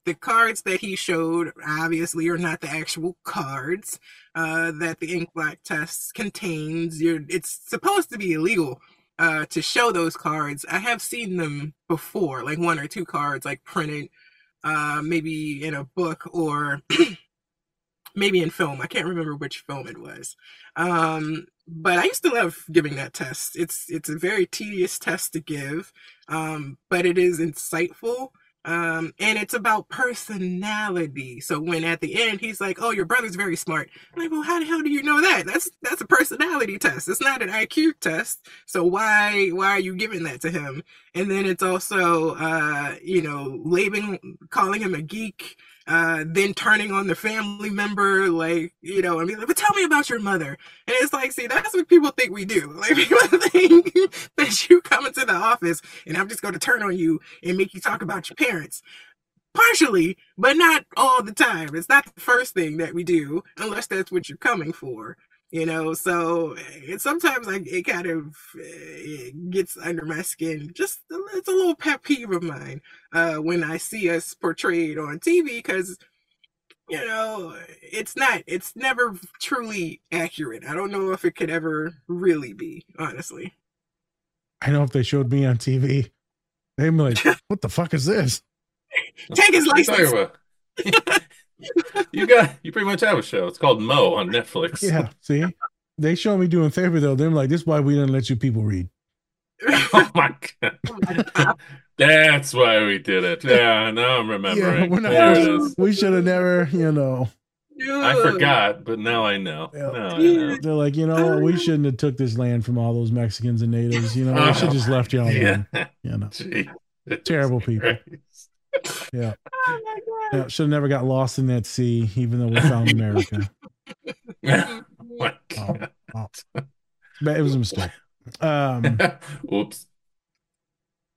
the cards that he showed obviously are not the actual cards uh, that the inkblot test contains. You're, it's supposed to be illegal uh, to show those cards. I have seen them before, like one or two cards, like printed, uh, maybe in a book or maybe in film. I can't remember which film it was. Um, but I used to love giving that test. It's it's a very tedious test to give, um, but it is insightful. Um, and it's about personality. So when at the end he's like, "Oh, your brother's very smart," I'm like, "Well, how the hell do you know that? That's that's a personality test. It's not an IQ test. So why why are you giving that to him?" And then it's also, uh, you know, labeling, calling him a geek, uh, then turning on the family member, like, you know, I mean, like, but tell me about your mother. And it's like, see, that's what people think we do. Like, people think that you come into the office and I'm just going to turn on you and make you talk about your parents. Partially, but not all the time. It's not the first thing that we do, unless that's what you're coming for. You know, so it, sometimes I, it kind of uh, it gets under my skin. Just it's a little pet peeve of mine uh, when I see us portrayed on TV because you know it's not it's never truly accurate. I don't know if it could ever really be, honestly. I know if they showed me on TV, they'd be like, "What the fuck is this?" Take his What are you license. you got you pretty much have a show. It's called Mo on Netflix. Yeah, see, they show me doing therapy though. They're like, "This is why we didn't let you people read." oh my god. That's why we did it. Yeah, now I'm remembering. Yeah, not. there it is. We should have never, you know. I forgot, but now I know. Now I know. They're like, you know, we shouldn't have took this land from all those Mexicans and natives. You know, we oh. should just left y'all alone. Yeah. You know, Gee. terrible people. Yeah. Oh, yeah should have never got lost in that sea, even though we found America. Oh. But it was a mistake. Um, Whoops.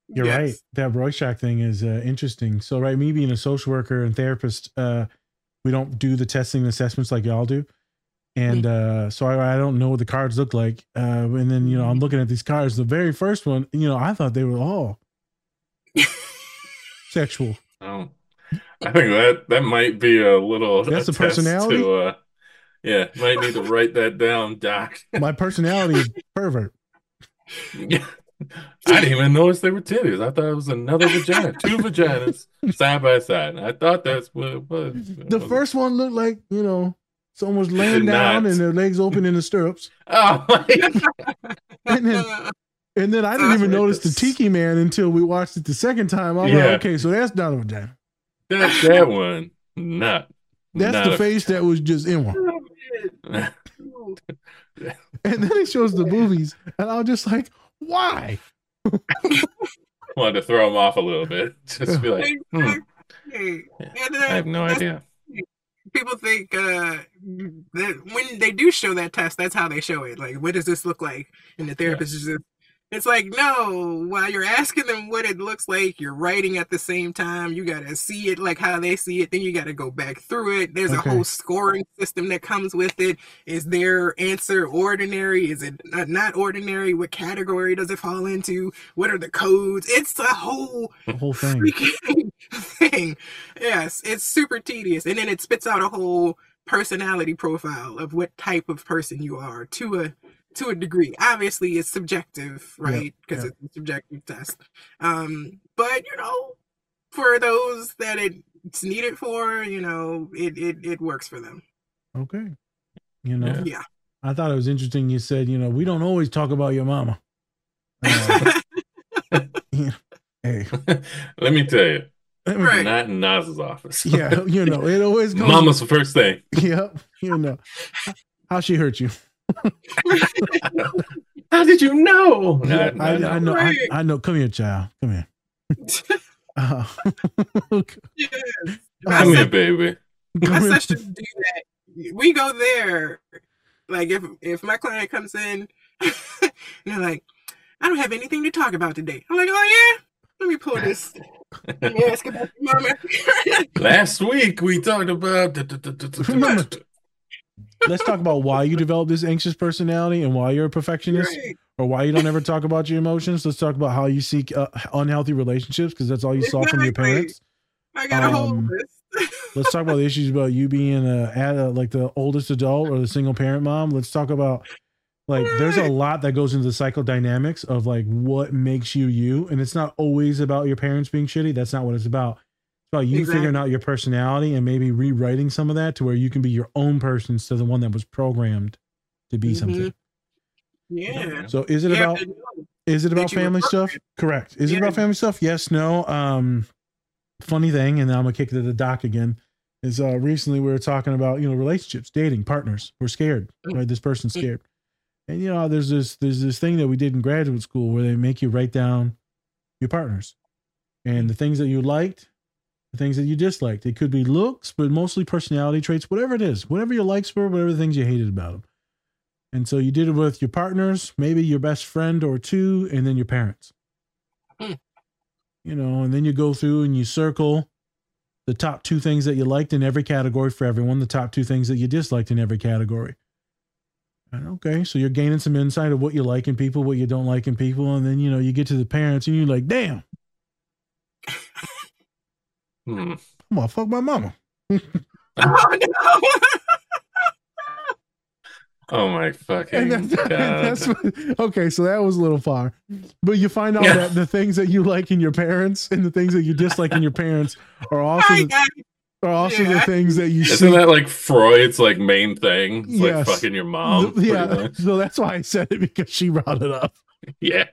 You're right. That Rorschach thing is uh, interesting. So, right, me being a social worker and therapist, uh, we don't do the testing and assessments like y'all do. And uh, so I, I don't know what the cards look like. Uh, and then, you know, I'm looking at these cards. The very first one, you know, I thought they were all sexual. Oh, I think that that might be a little. That's a a personality? To, uh, yeah, might need to write that down, Doc. My personality is pervert. Yeah. I didn't even notice they were titties. I thought it was another vagina, two vaginas side by side. I thought that's what it was. The first one looked like, you know, someone was laying down not. and their legs open in the stirrups. Oh And then, and then I didn't even notice the Tiki Man until we watched it the second time. I'm Yeah. like, okay, so that's not a vagina. That that one, not. That's not the a- face that was just in one. And then it shows the movies, and I was just like, why? Wanted to throw him off a little bit. Just be like, hmm, Hey, and, I have no idea. People think uh, that when they do show that test, that's how they show it. Like, what does this look like? And the therapist is just, it's like, no, while you're asking them what it looks like, you're writing at the same time. You got to see it like how they see it. Then you got to go back through it. There's Okay. a whole scoring system that comes with it. Is their answer ordinary? Is it not- ordinary? What category does it fall into? What are the codes? It's a whole The whole thing. freaking thing. Yes, it's super tedious. And then it spits out a whole personality profile of what type of person you are to a to a degree. Obviously it's subjective, right? Because yeah. it's a subjective test. Um, but you know, for those that it it's needed for, you know, it it, it works for them. Okay. You know, Yeah. I thought it was interesting. You said, you know, we don't always talk about your mama. Uh, yeah. Hey, Let me tell you, Right. not in Nas's office. yeah, you know, it always goes. Mama's the first thing. Yep. You know, how she hurt you. How did you know? Yeah, Not- I, not- I know. I, Right. I know. Come here, child. Come here. Uh, Yes. My Come here, sis- baby. My come here. sisters do that. We go there. Like if if my client comes in and they're like, I don't have anything to talk about today. I'm like, oh yeah? Let me pull this. Let me ask about your mama. Last week we talked about. Remember- Let's talk about why you develop this anxious personality and why you're a perfectionist Right. or why you don't ever talk about your emotions. Let's talk about how you seek uh, unhealthy relationships because that's all you saw from your parents. I got a whole Um, list. Let's talk about the issues about you being a, uh, like the oldest adult or the single parent mom. Let's talk about like there's a lot that goes into the psychodynamics of like what makes you you, and it's not always about your parents being shitty. That's not what it's about. About you Exactly. figuring out your personality and maybe rewriting some of that to where you can be your own person instead of the one that was programmed to be something. Yeah. So is it have about is it about family stuff? Correct. Is it about family stuff? Yes, no. Um funny thing, and I'm gonna kick it to the doc again. Is uh recently we were talking about, you know, relationships, dating, partners. We're scared, right? This person's scared. And you know, there's this there's this thing that we did in graduate school where they make you write down your partners and the things that you liked, the things that you disliked. It could be looks, but mostly personality traits, whatever it is, whatever your likes were, whatever the things you hated about them. And so you did it with your partners, maybe your best friend or two, and then your parents. Hmm. You know, and then you go through and you circle the top two things that you liked in every category for everyone, the top two things that you disliked in every category. And okay, so you're gaining some insight of what you like in people, what you don't like in people, and then you know you get to the parents and you're like, damn, Hmm. I'm gonna fuck my mama. Oh no. Oh my fucking And that's, god! what- okay. So that was a little far, but you find out Yeah. that the things that you like in your parents and the things that you dislike in your parents are also the, are also the things that you Isn't see. that like Freud's like main thing? It's Yes. like fucking your mom. pretty yeah, so that's why I said it because she brought it up. Yeah.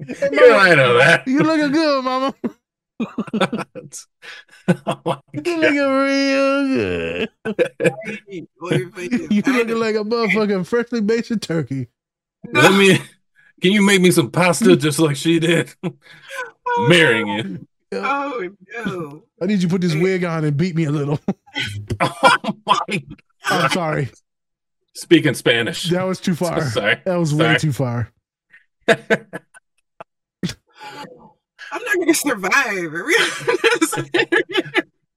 Yeah, I know that. You looking good, mama. oh my You God. looking real good. You looking like a motherfucking freshly basted turkey. Let me. Can you make me some pasta just like she did? Marrying you. Oh no. I need you to put this wig on and beat me a little. Oh my! I'm sorry. Speaking Spanish. That was too far. sorry. That was way too far. I'm not gonna survive.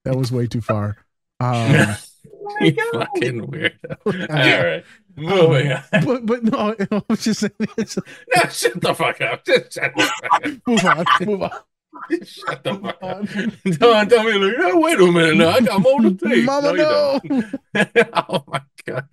That was way too far. Um, you fucking weirdo. All right, moving on. but but no, I was just saying. It's, No, shut the fuck up. Just shut the fuck up. move on, move on. Shut the fuck up. Don't tell me like, oh, wait a minute now. I got more to take. Mama, you no. oh my god.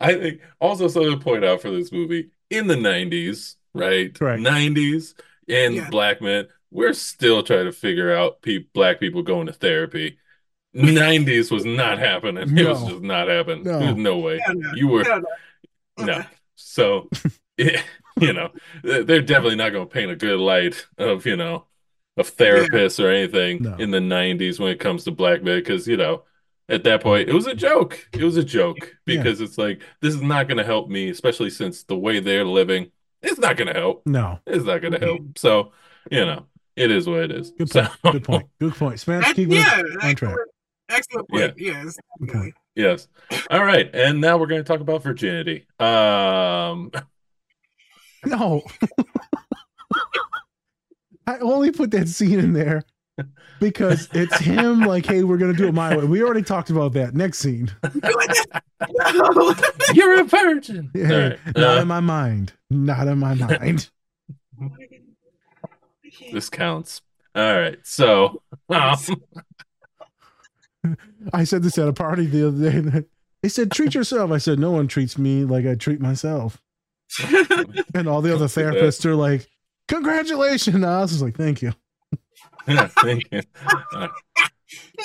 I think also something to point out for this movie in the 90s, right? Correct. 90s and Yeah. black men, we're still trying to figure out pe- black people going to therapy. 90s was not happening. It was just not happening. No. There's no way. No, no, You were no, no. no. So, it, you know, they're definitely not going to paint a good light of, you know, of therapists or anything No. in the 90s when it comes to black men because, you know, at that point, it was a joke. It was a joke Yeah. because it's like, this is not going to help me, especially since the way they're living, it's not going to help. No. It's not going to help. So, you know, it is what it is. Good So- point. Good point. Good point. Smash, That- keep yeah, on track. excellent, excellent point. Yes. Okay. Yes. All right. And now we're going to talk about virginity. Um, No. I only put that scene in there because it's him like, hey, we're gonna do it my way. We already talked about that. Next scene. you're a virgin. All Hey, right. not Uh, in my mind. Not in my mind. this counts. All right. So, um, I said this at a party the other day. They said, treat yourself. I said, no one treats me like I treat myself. And all the other therapists are like, congratulations. I was just like, thank you. Yeah, thank you. Uh,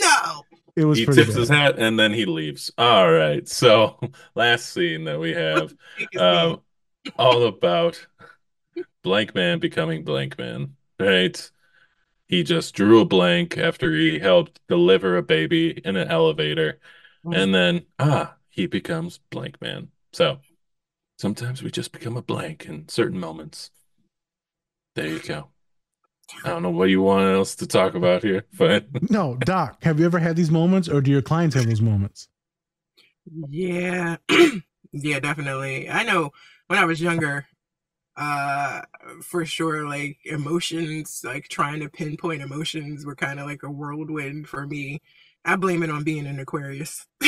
No. It was he pretty tips bad. his hat and then he leaves. All right. So last scene that we have, um, all about Blankman becoming Blankman. Right. He just drew a blank after he helped deliver a baby in an elevator, and then ah, he becomes Blankman. So sometimes we just become a blank in certain moments. There you go. I don't know what you want else to talk about here, but No, Doc, have you ever had these moments or do your clients have those moments? Yeah. yeah, definitely. I know when I was younger, uh for sure like emotions, like trying to pinpoint emotions were kind of like a whirlwind for me. I blame it on being an Aquarius.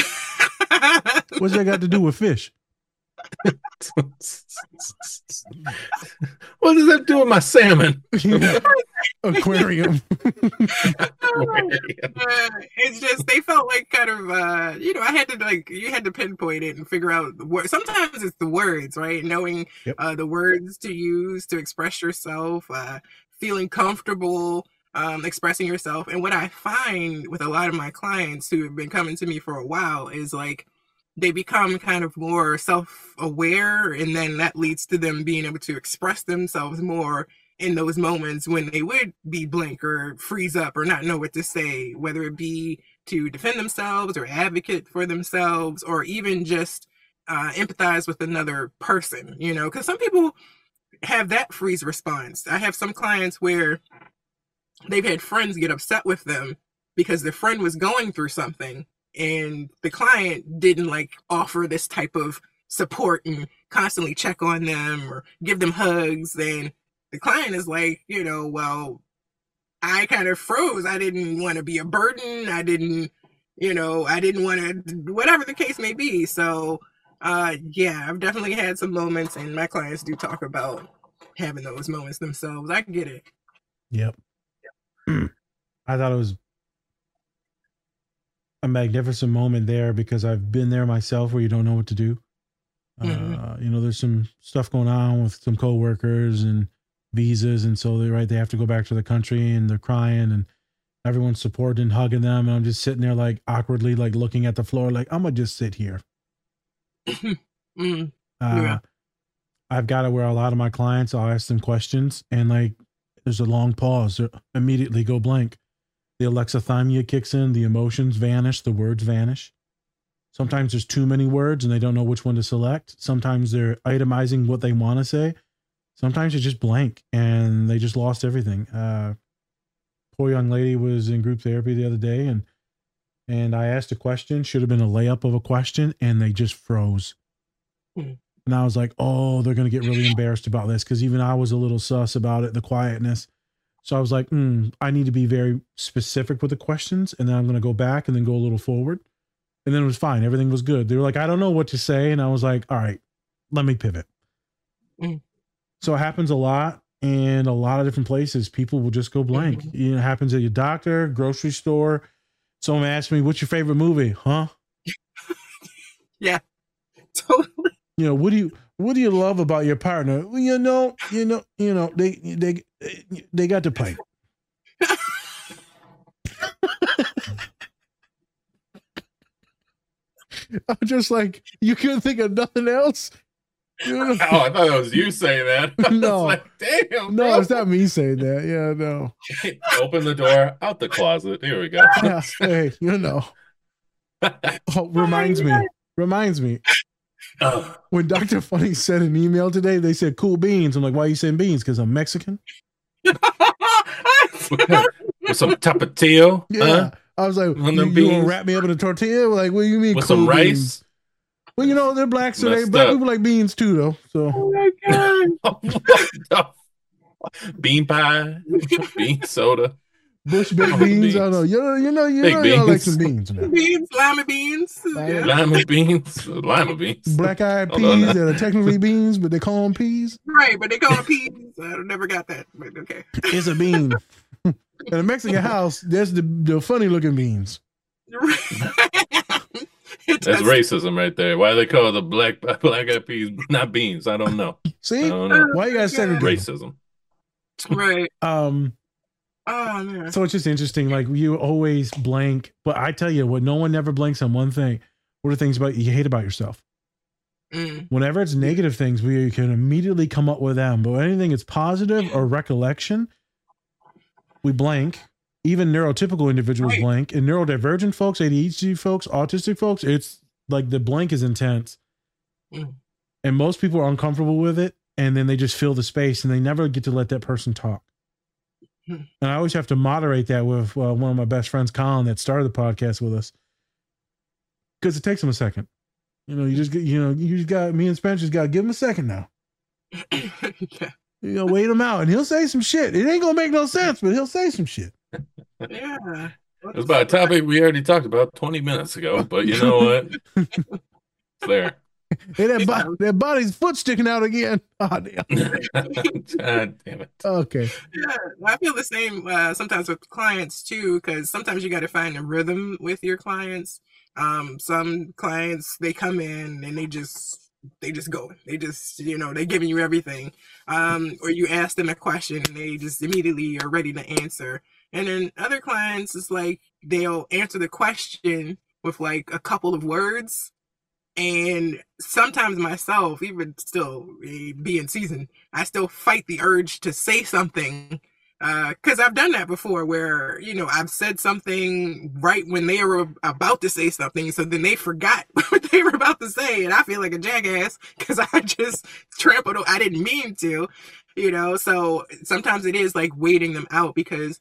What's that got to do with fish? What does that do with my salmon? Aquarium. Uh, it's just they felt like kind of uh you know I had to like you had to pinpoint it and figure out the word. Sometimes it's the words, right? Knowing uh the words to use to express yourself, uh feeling comfortable um expressing yourself. And what I find with a lot of my clients who have been coming to me for a while is like they become kind of more self-aware and then that leads to them being able to express themselves more in those moments when they would be blank or freeze up or not know what to say whether it be to defend themselves or advocate for themselves or even just uh, empathize with another person you know because some people have that freeze response. I have some clients where they've had friends get upset with them because their friend was going through something and the client didn't like offer this type of support and constantly check on them or give them hugs then the client is like you know well i kind of froze. I didn't want to be a burden. I didn't you know i didn't want to whatever the case may be. So uh yeah i've definitely had some moments and my clients do talk about having those moments themselves. I get it. Yep. I thought it was a magnificent moment there because I've been there myself where you don't know what to do. Uh, you know, there's some stuff going on with some coworkers and visas, and so they right they have to go back to the country and they're crying and everyone's supporting and hugging them, and I'm just sitting there like awkwardly like looking at the floor like I'm gonna just sit here. Mm, Uh, Yeah. I've got it where a lot of my clients, I'll ask them questions and like there's a long pause, they immediately go blank. The alexithymia kicks in, the emotions vanish, the words vanish. Sometimes there's too many words and they don't know which one to select. Sometimes they're itemizing what they want to say. Sometimes it's just blank and they just lost everything. Uh, poor young lady was in group therapy the other day and and I asked a question, should have been a layup of a question, and they just froze. Mm. And I was like, oh, they're going to get really embarrassed about this because even I was a little sus about it, the quietness. So I was like, mm, I need to be very specific with the questions. And then I'm going to go back and then go a little forward. And then it was fine. Everything was good. They were like, I don't know what to say. And I was like, all right, let me pivot. Mm. So it happens a lot in a lot of different places. People will just go blank. You know, it happens at your doctor, grocery store. Someone asks me, what's your favorite movie? Huh? yeah totally you know what do you what do you love about your partner well, you know you know you know they they they got the pipe. i'm just like you couldn't think of nothing else You know? Oh, I thought it was you saying that. No like, damn. no bro. it's not me saying that yeah no Open the door, out the closet. Here we go. yeah, hey you know oh, reminds me reminds me Oh. when dr funny sent an email today they said cool beans i'm like why are you saying beans because i'm mexican With some tapatio. Yeah. Huh? I was like, you, you gonna wrap me up in a tortilla? Like, what do you mean? With some rice? beans? Well, you know, they're black, so they Messed black up. people like beans too, though. So oh my god Bean pie, bean soda. Bush baked Oh, beans. I don't know. You know, you know, you Baked know, y'all like beans. some beans, man. beans lima beans yeah. Lima beans. Lima beans. Black eyed Hold on peas that are technically beans, but they call them peas. right but they call them peas i never got that but okay It's a bean. In a Mexican house, there's the, the funny looking beans. That's racism right there. Why they call the black black eyed peas not beans? I don't know. See, I don't know. why you gotta segregate? 'em? Racism. right Um, Oh man. So it's just interesting. Like you always blank, but I tell you what, no one never blanks on one thing. What are things about you hate about yourself? Mm. Whenever it's negative things, we can immediately come up with them. But anything that's positive or recollection, we blank. Even neurotypical individuals Right. blank, and neurodivergent folks, ADHD folks, autistic folks, it's like the blank is intense, Mm. and most people are uncomfortable with it, and then they just fill the space, and they never get to let that person talk. And I always have to moderate that with uh, one of my best friends, Colin, that started the podcast with us, because it takes him a second. You know, you just get, you know, you just got me and Spencer just got to give him a second now. yeah. You know, wait him out, and he'll say some shit. It ain't gonna make no sense, but he'll say some shit. Yeah. It's about a topic we already talked about 20 minutes ago, but you know what? It's there. Hey, that, bo- that body's foot sticking out again. Oh, damn. God damn it. Okay. Yeah, I feel the same uh, sometimes with clients too, because sometimes you got to find a rhythm with your clients. Um, some clients they come in and they just they just go, they just you know they're giving you everything, um, or you ask them a question and they just immediately are ready to answer. And then other clients it's like they'll answer the question with like a couple of words and sometimes myself even still eh, being seasoned i still fight the urge to say something because i've done that before where you know i've said something right when they were about to say something so then they forgot what they were about to say and i feel like a jackass because i just trampled i didn't mean to you know? So sometimes it is like waiting them out because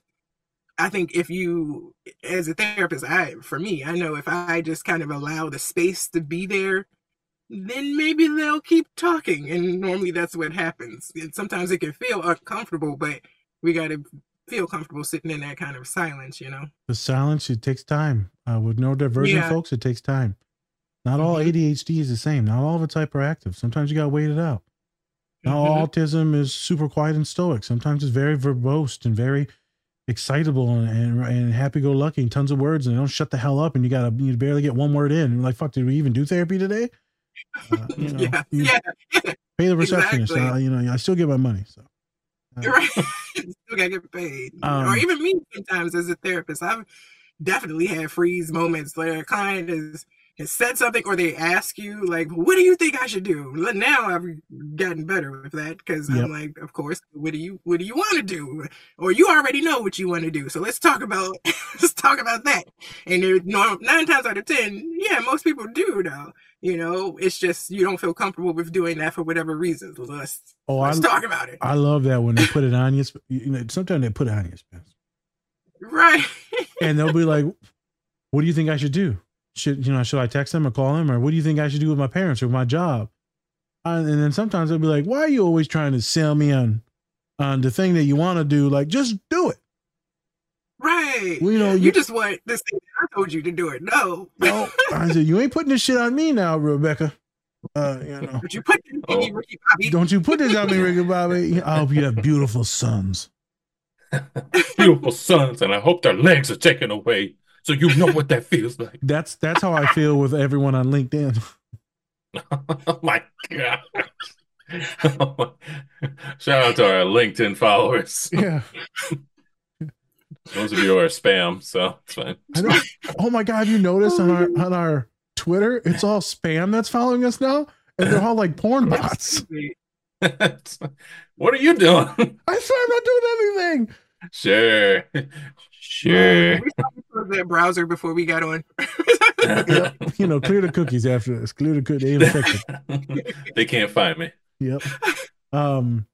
I think if you, as a therapist, I for me, I know if I just kind of allow the space to be there, then maybe they'll keep talking, and normally that's what happens. And sometimes it can feel uncomfortable, but we got to feel comfortable sitting in that kind of silence, you know. The silence, it takes time. Uh, with neurodivergent Yeah. folks, it takes time. Not all ADHD is the same. Not all of it's hyperactive. Sometimes you got to wait it out. Not all autism is super quiet and stoic. Sometimes it's very verbose and very excitable and, and, and happy-go-lucky and tons of words and they don't shut the hell up and you gotta you barely get one word in. You're like, fuck, did we even do therapy today? Uh, you know, yeah, you yeah, pay the receptionist. Exactly. Uh, you know, I still get my money. So right. Still gotta get paid. Um, or even me sometimes as a therapist, I've definitely had freeze moments where a client is said something or they ask you like, "What do you think I should do?" Now I've gotten better with that because Yep. I'm like, "Of course, what do you what do you want to do?" Or you already know what you want to do, so let's talk about let's talk about that. And there, nine times out of ten, yeah, most people do though. You know, it's just you don't feel comfortable with doing that for whatever reasons. Let's Oh, let's I, talk about it. I love that when they put it on you. you know, sometimes they put it on you. Right. and they'll be like, "What do you think I should do? Should you know? Should I text them or call them, or what do you think I should do with my parents or my job?" Uh, and then sometimes they'll be like, "Why are you always trying to sell me on on the thing that you want to do? Like, just do it." Right. Well, you know, you, you- just want this thing. I told you to do it. No. No, I said, "You ain't putting this shit on me now, Rebecca." Uh, you know, But you put it in me, Ricky Bobby. don't you put this on me, Ricky Bobby. I hope you have beautiful sons. Beautiful sons, and I hope their legs are taken away so you know what that feels like. That's that's how I feel with everyone on LinkedIn. Oh my god. Shout out to our LinkedIn followers. Yeah. Most of you are spam, so it's fine. Oh my god! You noticed on our on our Twitter, it's all spam that's following us now, and they're all like porn bots. what are you doing? I swear I'm not doing anything. Sure. Sure. We started browser before we got on. Yep. You know, clear the cookies after this. Clear the cookies. They infected. they can't find me. Yep. Um,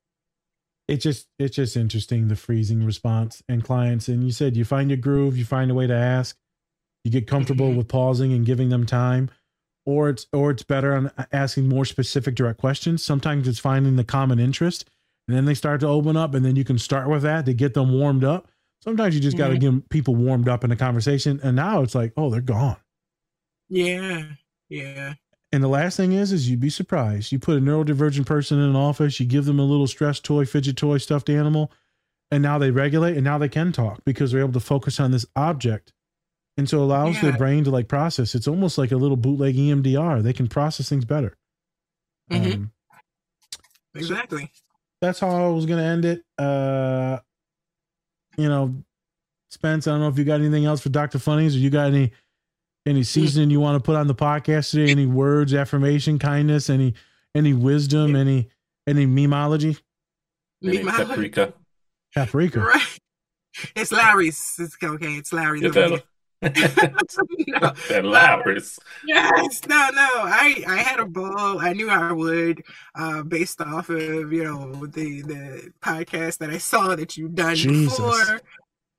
it's just it's just interesting the freezing response and clients. And you said you find your groove, you find a way to ask, you get comfortable with pausing and giving them time, or it's or it's better on asking more specific direct questions. Sometimes it's finding the common interest, and then they start to open up, and then you can start with that to get them warmed up. Sometimes you just got to Mhm. get people warmed up in a conversation, and now it's like, oh, they're gone. yeah. Yeah. And the last thing is, is you'd be surprised. You put a neurodivergent person in an office, you give them a little stress toy, fidget toy, stuffed animal, and now they regulate and now they can talk because they're able to focus on this object. And so it allows their brain to like process. It's almost like a little bootleg EMDR. They can process things better. Mhm. Um, Exactly. that's how I was going to end it. Uh, you know, Spence, I don't know if you got anything else for Dr. Funnies or you got any any hmm. seasoning you want to put on the podcast today? Any words, affirmation, kindness, any any wisdom, any any memology? Any paprika. Paprika. Right. It's Larry's. It's okay. It's Larry's. Get that, here. Lawry's. Yes, no, no. I I had a ball. I knew I would, uh, based off of you know the the podcast that I saw that you've done Jesus. before.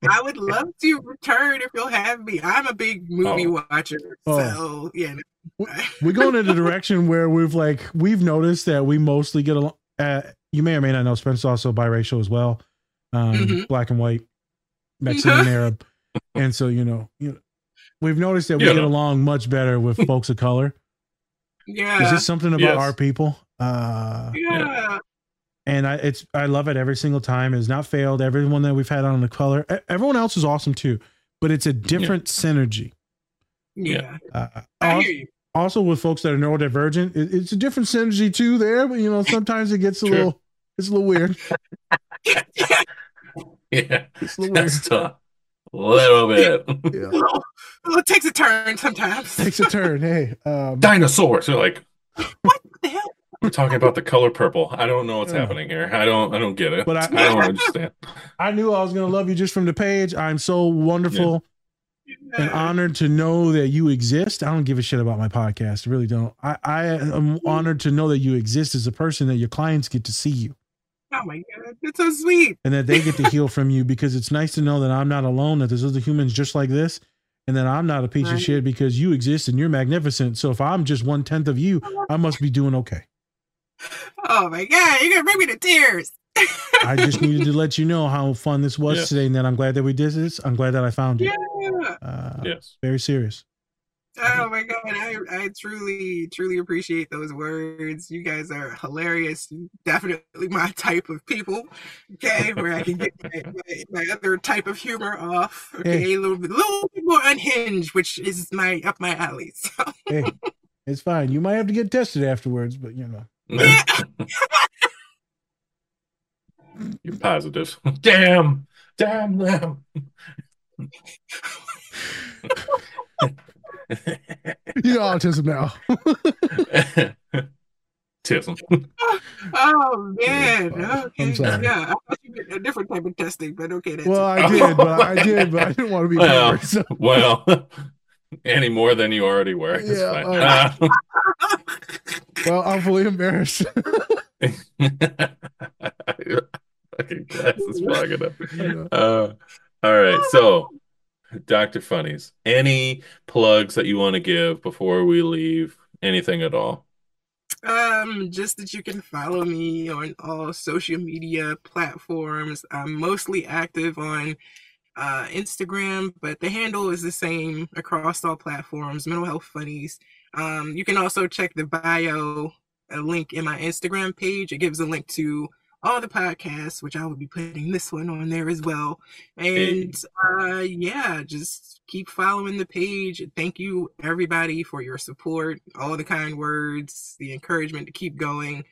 I would love to return if you'll have me. I'm a big movie Oh. watcher, Oh. so yeah. no. We're going in a direction where we've like we've noticed that we mostly get along. Uh, you may or may not know Spencer's also biracial as well, um, Mhm. black and white, Mexican and Arab, and so you know, you know, we've noticed that we Yeah. get along much better with folks of color. Yeah. Is this something about Yes. our people? Uh, yeah. and I it's I love it every single time. It's not failed. Everyone that we've had on the color, everyone else is awesome too, but it's a different synergy. Yeah. Uh, I al- hear you. also with folks that are neurodivergent, it, it's a different synergy too there. But you know, sometimes it gets a Sure. little, it's a little weird. Yeah, It's a little weird. that's tough. A little bit. Yeah. Oh, it takes a turn sometimes. Takes a turn. Hey, um, Dinosaurs. They're like, what the hell? we're talking about the color purple. I don't know what's Yeah. happening here. I don't. I don't get it. But I- I, don't understand. I knew I was gonna love you just from the page. I'm so wonderful and honored to know that you exist. I don't give a shit about my podcast. I really don't. I, I am honored to know that you exist as a person that your clients get to see you. Oh my god, that's so sweet. and that they get to heal from you because it's nice to know that I'm not alone, that there's other humans just like this, and that I'm not a piece of shit because you exist and you're magnificent. So if I'm just one tenth of you, I must be doing okay. Oh my god, you're gonna bring me to tears. I just needed to let you know how fun this was Yeah. today, and that I'm glad that we did this. I'm glad that I found you. Yeah. Uh, Yes. Very serious. Oh my god, I, I truly, truly appreciate those words. You guys are hilarious. Definitely my type of people. Okay, where I can get my, my, my other type of humor off. Okay, a little bit, little bit more unhinged, which is my up my alley. So Hey, it's fine. You might have to get tested afterwards, but you know. You're positive. Damn. Damn them. You got autism now. Tism. Oh man, okay, I'm sorry. yeah, I thought you meant a different type of testing, but okay, that's well, it. I did, but I did, but I didn't want to be Well, covered. So. well, any more than you already were. Yeah, fine. Well, I'm fully embarrassed. Fucking glass is fogging up. Uh, all right, so Dr. Funnies, any plugs that you want to give before we leave? Anything at all? Um, just that you can follow me on all social media platforms. I'm mostly active on uh, Instagram, but the handle is the same across all platforms. Mental Health Funnies. Um, you can also check the bio, a link in my Instagram page. It gives a link to all the podcasts, which I will be putting this one on there as well. And uh, yeah, just keep following the page. Thank you, everybody, for your support, all the kind words, the encouragement to keep going.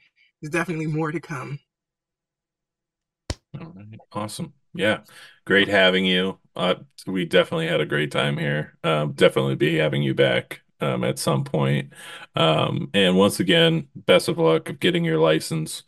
There's definitely more to come. All right, awesome. Yeah, great having you. Uh, we definitely had a great time here. Um, definitely be having you back um, at some point. Um, and once again, best of luck of getting your license.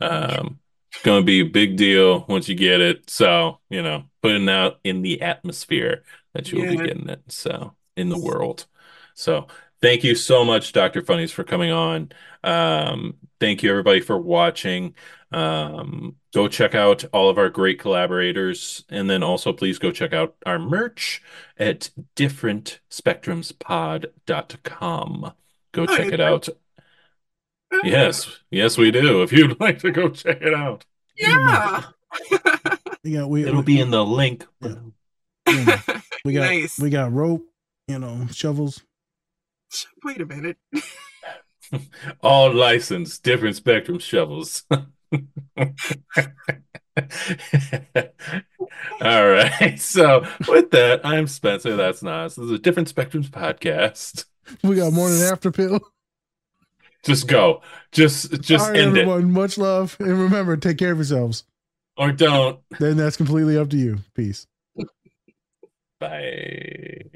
Um, it's going to be a big deal once you get it. So, you know, putting out in the atmosphere that you will be getting it. So, in the world. So, thank you so much, Dr. Funnies, for coming on. Um, thank you, everybody, for watching. Um, go check out all of our great collaborators. And then also, please go check out our merch at differentspectrumspod.com. Go Oh, check it out. Yes, yes, we do. If you'd like to go check it out, Yeah. Yeah, we it'll be in the link. we got Nice. we got rope, you know, shovels. Wait a minute. All licensed, different spectrum shovels. All right. So with that, I'm Spencer. That's nice. This is a different spectrums podcast. We got morning after pill. Just go. Just just end everyone, it. Much love, and remember, take care of yourselves. Or don't. Then that's completely up to you. Peace. Bye.